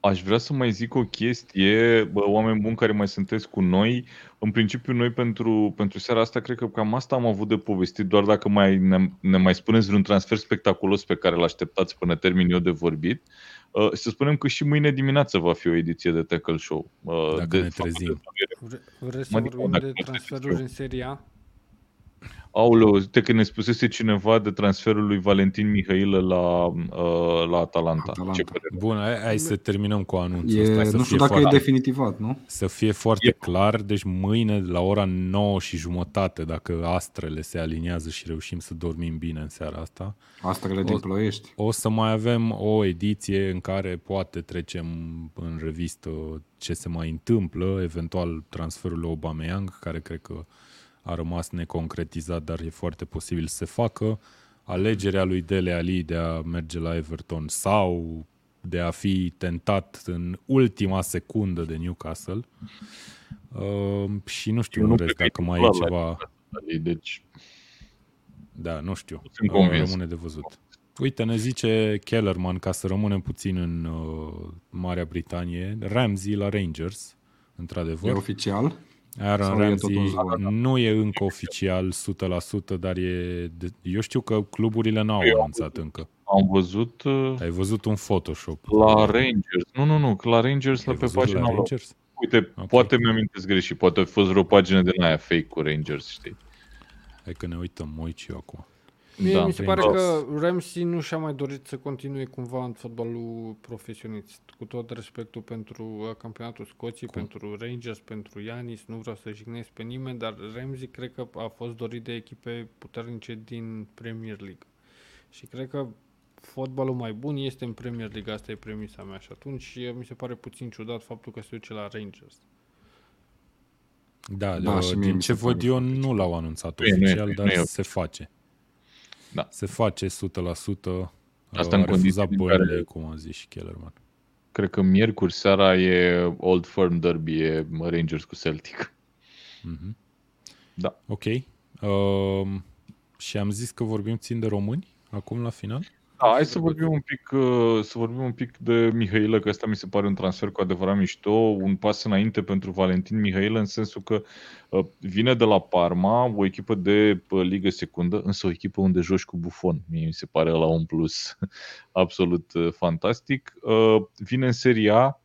Aș vrea să mai zic o chestie, bă, oameni buni care mai sunteți cu noi. În principiu, noi pentru, pentru seara asta, cred că cam asta am avut de povestit, doar dacă mai, ne, ne mai spuneți vreun transfer spectaculos pe care îl așteptați până termin eu de vorbit. Uh, să spunem că și mâine dimineață va fi o ediție de Tackle Show. Uh, Dacă de, ne trezim. Vre- Vreți să Mă adică, vorbim dacă de nu știți transferuri eu. în Serie A? Aoleu, uite că ne spusese cineva de transferul lui Valentin Mihailă la, uh, la Atalanta. Atalanta. Ce părere? Bun, hai, hai să terminăm cu anunțul E, ăsta. Să nu fie știu dacă foarte, e definitivat, nu? Să fie foarte E- clar, deci mâine la ora 9 și jumătate, dacă astrele se aliniază și reușim să dormim bine în seara asta, Astrele din Ploiești. o să mai avem o ediție în care poate trecem în revistă ce se mai întâmplă, eventual transferul lui Aubameyang, care cred că a rămas neconcretizat, dar e foarte posibil să se facă, alegerea lui Dele Ali de a merge la Everton sau de a fi tentat în ultima secundă de Newcastle. Uh, și nu știu Eu în nu rest cred că dacă e mai e titular la ceva... Deci, Da, nu știu. Sunt Uh, convins. Rămâne de văzut. Uite, ne zice Kellerman, ca să rămânem puțin în uh, Marea Britanie, Ramsey la Rangers, E într-adevăr. oficial? Aaron sau e Ramsey tot un zvon? nu e încă oficial 100%, dar e de... eu știu că cluburile n-au Eu am anunțat încă. am văzut uh, Ai văzut un Photoshop. la Rangers. Nu, nu, nu, că la Rangers, la Ai pe văzut pagina la lor. Rangers? Uite, Ok. poate mi-amintesc greșit, poate a fost vreo pagină din aia fake cu Rangers, știi? Hai că ne uităm, mă uit și eu acum. Mie Da, mi se prin pare dos. că Ramsey nu și-a mai dorit să continue cumva în fotbalul profesionist. Cu tot respectul pentru uh, campionatul Scoției, pentru Rangers, pentru Ianis, nu vreau să jignesc pe nimeni, dar Ramsey cred că a fost dorit de echipe puternice din Premier League. Și cred că fotbalul mai bun este în Premier League, asta e premisa mea. Și atunci uh, mi se pare puțin ciudat faptul că se duce la Rangers. Da, Da, da și și mie din mi ce se pare văd eu foarte nu l-au anunțat Nu e, nu e, oficial, nu e, dar nu e se face. Da. Se face 100%. Asta a în refuzat condiții în Burnley, care- cum a zis și Kellerman. Cred că miercuri seara e Old Firm Derby, e Rangers cu Celtic. Mhm. Da. Ok. Um, și am zis că vorbim țin de români acum la final? Da, hai să vorbim un pic, uh, să vorbim un pic de Mihailă, că ăsta mi se pare un transfer cu adevărat mișto, un pas înainte pentru Valentin Mihailă, în sensul că uh, vine de la Parma, o echipă de uh, ligă secundă, însă o echipă unde joci cu Buffon. Mie mi se pare la un plus absolut uh, fantastic. Uh, Vine în Serie A,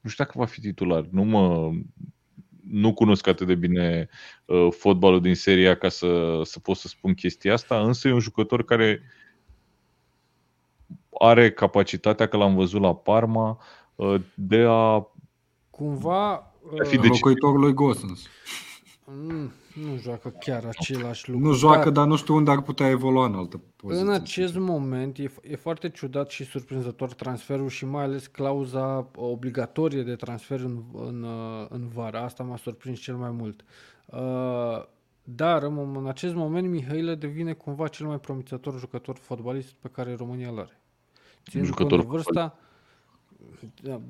nu știu dacă va fi titular, nu mă nu cunosc atât de bine uh, fotbalul din Serie A ca să, să pot să spun chestia asta, însă e un jucător care are capacitatea, că l-am văzut la Parma, uh, de a... Cumva... Ar fi uh, Deci- Locuitorul lui Gosens. nu, nu joacă chiar același lucru. Nu joacă, dar- dar nu știu unde ar putea evolua în altă poziție. În acest moment e, e foarte ciudat și surprinzător transferul și mai ales clauza obligatorie de transfer în, în, uh, în vara. Asta m-a surprins cel mai mult. Uh, Dar în, mom- în acest moment Mihailă devine cumva cel mai promițător jucător fotbalist pe care România îl are. Ținând cont Jucător de vârsta, da,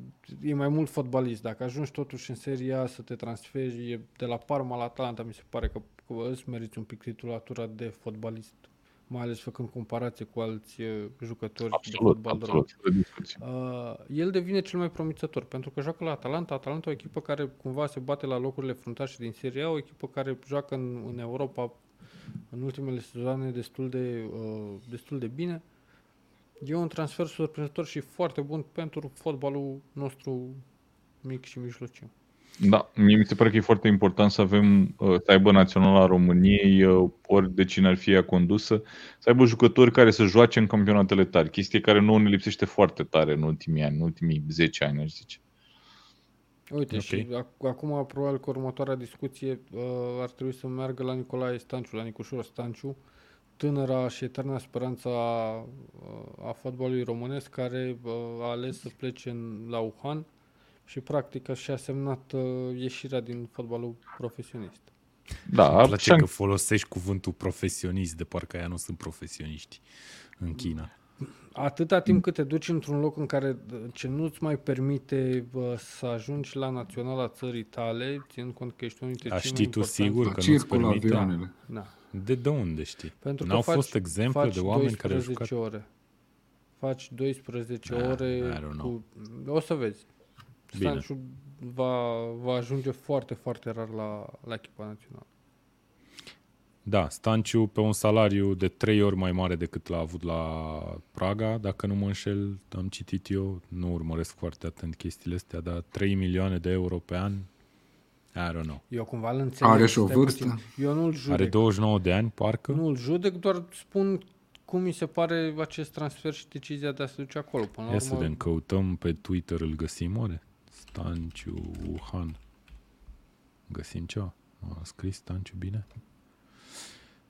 e mai mult fotbalist. Dacă ajungi totuși în seria A să te transferi e de la Parma la Atalanta, mi se pare că, că îți meriți un pic titulatura de fotbalist mai ales făcând comparație cu alți uh, jucători de Absolut, fotbal de absolut, fără discuție. Uh, el devine cel mai promițător pentru că joacă la Atalanta. Atalanta e o echipă care cumva se bate la locurile fruntașe din Serie A, o echipă care joacă în, în Europa în ultimele sezoane destul de, uh, destul de bine. E un transfer surprinzător și foarte bun pentru fotbalul nostru mic și mijlociu. Da, mie mi se pare că e foarte important să avem, uh, să aibă Naționala României, uh, ori de cine ar fi ea condusă, să aibă jucători care să joace în campionatele tari, chestie care nouă ne lipsește foarte tare în ultimii ani, în ultimii 10 ani, aș zice. Uite, Ok. și ac- acum probabil că următoarea discuție uh, ar trebui să meargă la Nicolae Stanciu, la Nicușor Stanciu, tânăra și eterna speranță a, uh, a fotbalului românesc care uh, a ales să plece în, la Wuhan și practic și-a semnat uh, ieșirea din fotbalul profesionist. Da, Îmi place și-a- că folosești cuvântul profesionist, de parcă aia nu sunt profesioniști în China. Atâta timp cât te duci într-un loc în care uh, ce nu-ți mai permite uh, să ajungi la naționala țării tale, ținând cont că ești unul dintre Dar cei mai știi tu importanți- sigur că nu-ți Circulă permite? avioanele. Da. De, de unde știi? Pentru că N-au faci, fost exemple faci de oameni care au 12 jucat? ore. Faci 12 Ah, ore I don't know. cu... O să vezi. Bine. Stanciu va, va ajunge foarte, foarte rar la, la echipa națională. Da, Stanciu pe un salariu de trei ori mai mare decât l-a avut la Praga, dacă nu mă înșel, am citit eu, nu urmăresc foarte atent chestiile astea, dar 3 milioane de euro pe an, I don't know. Eu cumva îl înțeleg. Are și o stai vârstă. puțin. Eu nu-l judec. Are 29 de ani, parcă? Nu îl judec, doar spun cum mi se pare acest transfer și decizia de a se duce acolo. Până la Ia să urmă, vedem, căutăm pe Twitter, îl găsim oare? Stanciu Wuhan. Găsim ceva? A scris Stanciu bine?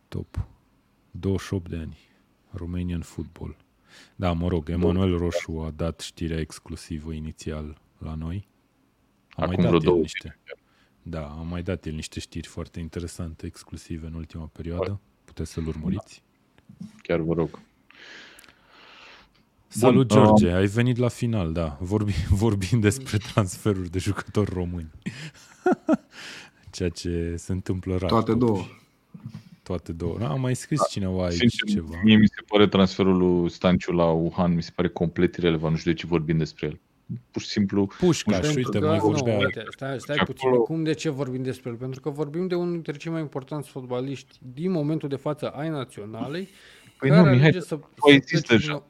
Top. 28 de ani. Romanian Football. Da, mă rog, Emanuel Roșu a dat știrea exclusivă inițial la noi. A Acum mai vreo dat el două niște. Da, a mai dat el niște știri foarte interesante, exclusive în ultima perioadă. Puteți să-l urmăriți. chiar vă rog. Salut, Bun, George, ai venit la final, da. Vorbi, vorbim despre transferuri de jucători români. Ceea ce se întâmplă rar. Toate totuși. două. Toate două. A mai scris cineva aici Sincer, ceva. mie mi se pare transferul lui Stanciu la Wuhan, mi se pare complet irelevant, nu știu de ce vorbim despre el. Pur și simplu, Pușcaș, Pentru uite, că- mai nu, vorbea... uite, stai, stai Și puțin. acolo- Cum, de ce vorbim despre el? Pentru că vorbim de unul dintre cei mai importanți fotbaliști din momentul de față ai naționalei, Păi care nu, Mihai, alege să, ai să zis plece deja. din-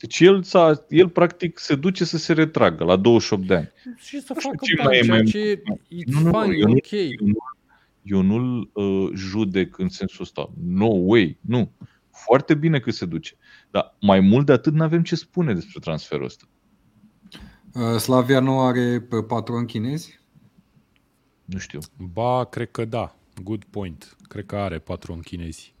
Deci el, s-a, el practic se duce să se retragă la 28 de ani. Și să Nu știu facă ce bani, mai e ceea mai- ce it's Nu, nu, nu, fine, eu nu- ok. Eu nu, eu nu-l uh, judec în sensul ăsta. No way, nu. Foarte bine că se duce. Dar mai mult de atât nu avem ce spune despre transferul ăsta. Uh, Slavia nu are uh, patron chinezi? Nu știu. Ba, cred că da. Good point. Cred că are patron chinezi.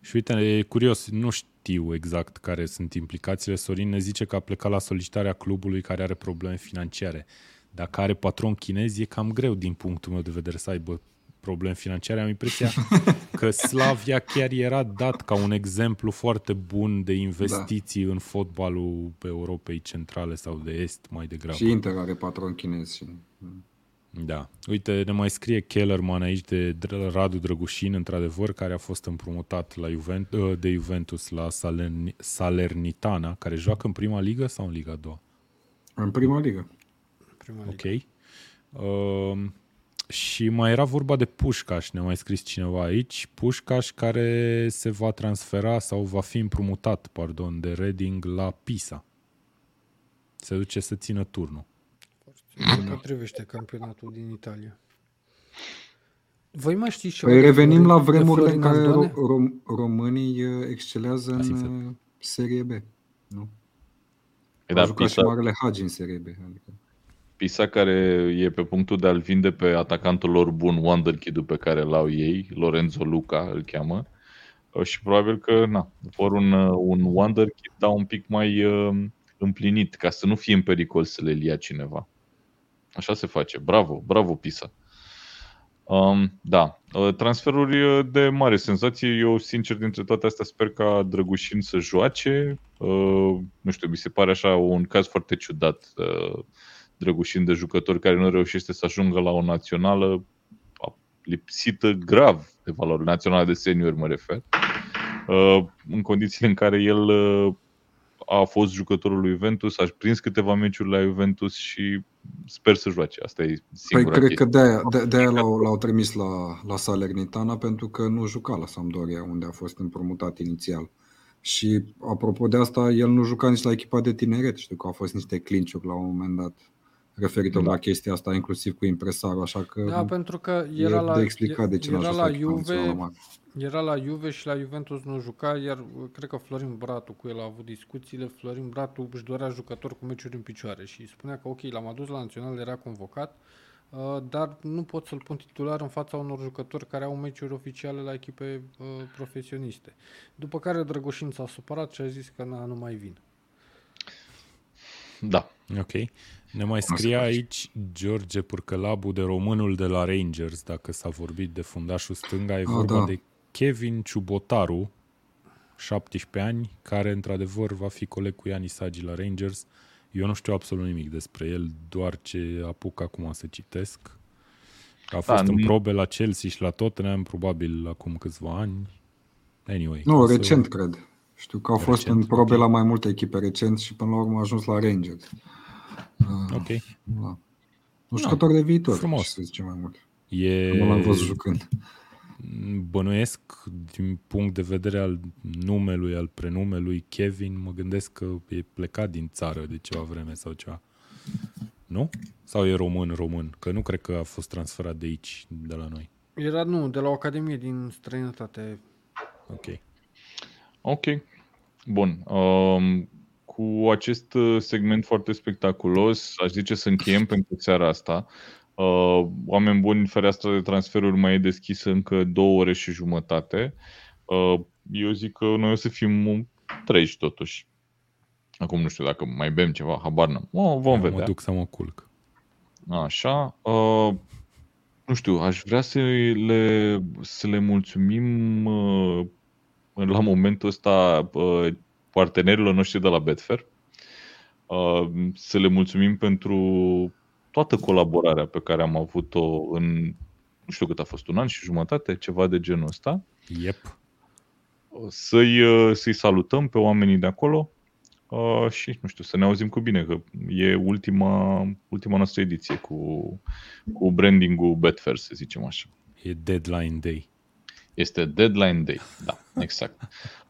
Și uite, e curios, nu știu exact care sunt implicațiile. Sorin ne zice că a plecat la solicitarea clubului care are probleme financiare. Dacă are patron chinez, e cam greu din punctul meu de vedere să aibă probleme financiare. Am impresia că Slavia chiar era dat ca un exemplu foarte bun de investiții da. în fotbalul Europei Centrale sau de Est mai degrabă. Și Inter are patron chinez. Și... Da. Uite, ne mai scrie Kellerman aici de Dr- Radu Drăgușin, într-adevăr, care a fost împrumutat la Juvent- ă, de Juventus la Salerni- Salernitana, care joacă în prima ligă sau în Liga a doua? În prima ligă. Prima ligă. Ok. Um, și mai era vorba de Pușcaș, ne-a mai scris cineva aici. Pușcaș care se va transfera sau va fi împrumutat, pardon, de Reading la Pisa. Se duce să țină turnul. Se potrivește campionatul din Italia. Voi mai știți ceva? Păi de revenim Florin- la de vremurile în Florin care Aldone? ro- rom- românii uh, excelează Asta în e uh, Serie B. Nu? E, A da, jucat și Pisa, Marele Hagi în Serie B. Adică. Pisa care e pe punctul de a-l vinde pe atacantul lor bun, Wonderkid-ul pe care l-au ei, Lorenzo Luca îl cheamă. Uh, Și probabil că na, vor un, uh, un Wonderkid, dar un pic mai uh, împlinit, ca să nu fie în pericol să le ia cineva. Așa se face. Bravo, bravo Pisa. Um, da, Uh, transferuri uh, de mare senzație. Eu, sincer, dintre toate astea sper ca Drăgușin să joace. Uh, nu știu, mi se pare așa un caz foarte ciudat. Uh, Drăgușin de jucător care nu reușește să ajungă la o națională a- lipsită grav de valori naționale de senior, mă refer. Uh, în condițiile în care el uh, a fost jucătorul lui Juventus, a prins câteva meciuri la Juventus și sper să joace. Asta e Păi singura cred chestie. că de-aia, de, de-aia l-au, l-au trimis la, la Salernitana pentru că nu juca la Sampdoria, unde a fost împrumutat inițial. Și apropo de asta, el nu juca nici la echipa de tineret. Știu că au fost niște clinciuri la un moment dat referitor Da. la chestia asta, inclusiv cu impresarul, așa că Da, pentru că e era la, de explicat de ce n-a era ajuns la la echipa națională Juve, mare. era la Juve și la Juventus nu juca, iar uh, cred că Florin Bratu cu el a avut discuțiile. Florin Bratu își dorea jucător cu meciuri în picioare și spunea că ok, l-am adus la național, era convocat, uh, dar nu pot să-l pun titular în fața unor jucători care au meciuri oficiale la echipe uh, profesioniste. După care Drăgoșin s-a supărat și a zis că na, nu mai vin. Da. Ok. Ne mai scrie aici George Purcălabu de românul de la Rangers, dacă s-a vorbit de fundașul stânga, e Ah, vorba da. de Kevin Ciubotaru, 17 ani, care într-adevăr va fi coleg cu Iani Sagi la Rangers. Eu nu știu absolut nimic despre el, doar ce apuc acum să citesc. A fost Da, în nu- probe la Chelsea și la Tottenham, probabil acum câțiva ani. Anyway. Nu, o să- recent cred. Știu că au fost Recent, în probe ok. la mai multe echipe recent și până la urmă a ajuns la Rangers. Uh, Ok. da. Un jucător de viitor, frumos. să zicem mai mult. E... Nu l-am văzut jucând. bănuiesc din punct de vedere al numelui, al prenumelui Kevin, mă gândesc că e plecat din țară de ceva vreme sau ceva. Nu? Sau e român, român? Că nu cred că a fost transferat de aici, de la noi. Era, nu, de la o academie din străinătate. Ok. Ok. Bun. Um, cu acest uh, segment foarte spectaculos, aș zice să încheiem pentru seara asta. Uh, oameni buni, fereastra de transferuri mai e deschisă încă două ore și jumătate. Uh, eu zic că noi o să fim treji totuși. Acum nu știu dacă mai bem ceva, habar n-am. O, vom Da, vedea. Mă duc să mă culc. Așa. Uh, nu știu, aș vrea să le, să le mulțumim uh, la momentul ăsta uh, partenerilor noștri de la Betfair. Uh, să le mulțumim pentru toată colaborarea pe care am avut-o în, nu știu cât a fost, un an și jumătate, ceva de genul ăsta. Yep. Să-i, uh, să-i salutăm pe oamenii de acolo uh, și, nu știu, să ne auzim cu bine, că e ultima, ultima noastră ediție cu, cu branding-ul Betfair, să zicem așa. E deadline day. Este deadline day. Da, exact.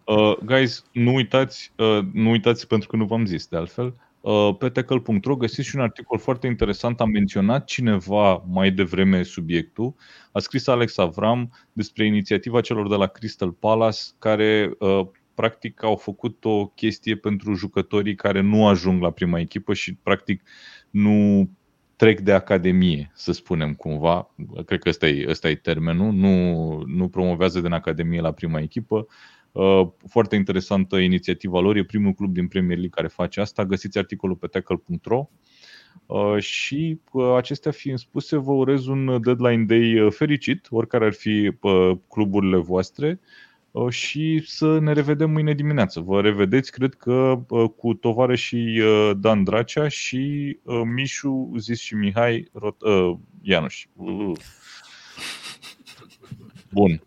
Uh, guys, nu uitați, uh, nu uitați pentru că nu v-am zis de altfel, uh, pe tackle.ro găsiți și un articol foarte interesant. Am menționat cineva mai devreme subiectul. A scris Alex Avram despre inițiativa celor de la Crystal Palace care uh, practic au făcut o chestie pentru jucătorii care nu ajung la prima echipă și practic nu trec de academie, să spunem cumva. Cred că ăsta e, ăsta e termenul. Nu, nu promovează din academie la prima echipă. Uh, foarte interesantă inițiativa lor. E primul club din Premier League care face asta. Găsiți articolul pe tackle.ro. Uh, și uh, acestea fiind spuse, vă urez un deadline day fericit, oricare ar fi cluburile voastre și să ne revedem mâine dimineață. Vă revedeți, cred că, cu tovarășii Dan Dracea și Mișu, zis și Mihai Rot- uh, Ianuș. Bun.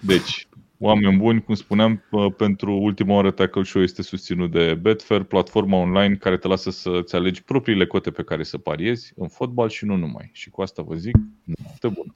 Deci, oameni buni, cum spuneam, pentru ultima oară Tackle Show este susținut de Betfair, platforma online care te lasă să-ți alegi propriile cote pe care să pariezi în fotbal și nu numai. Și cu asta vă zic, noapte bună!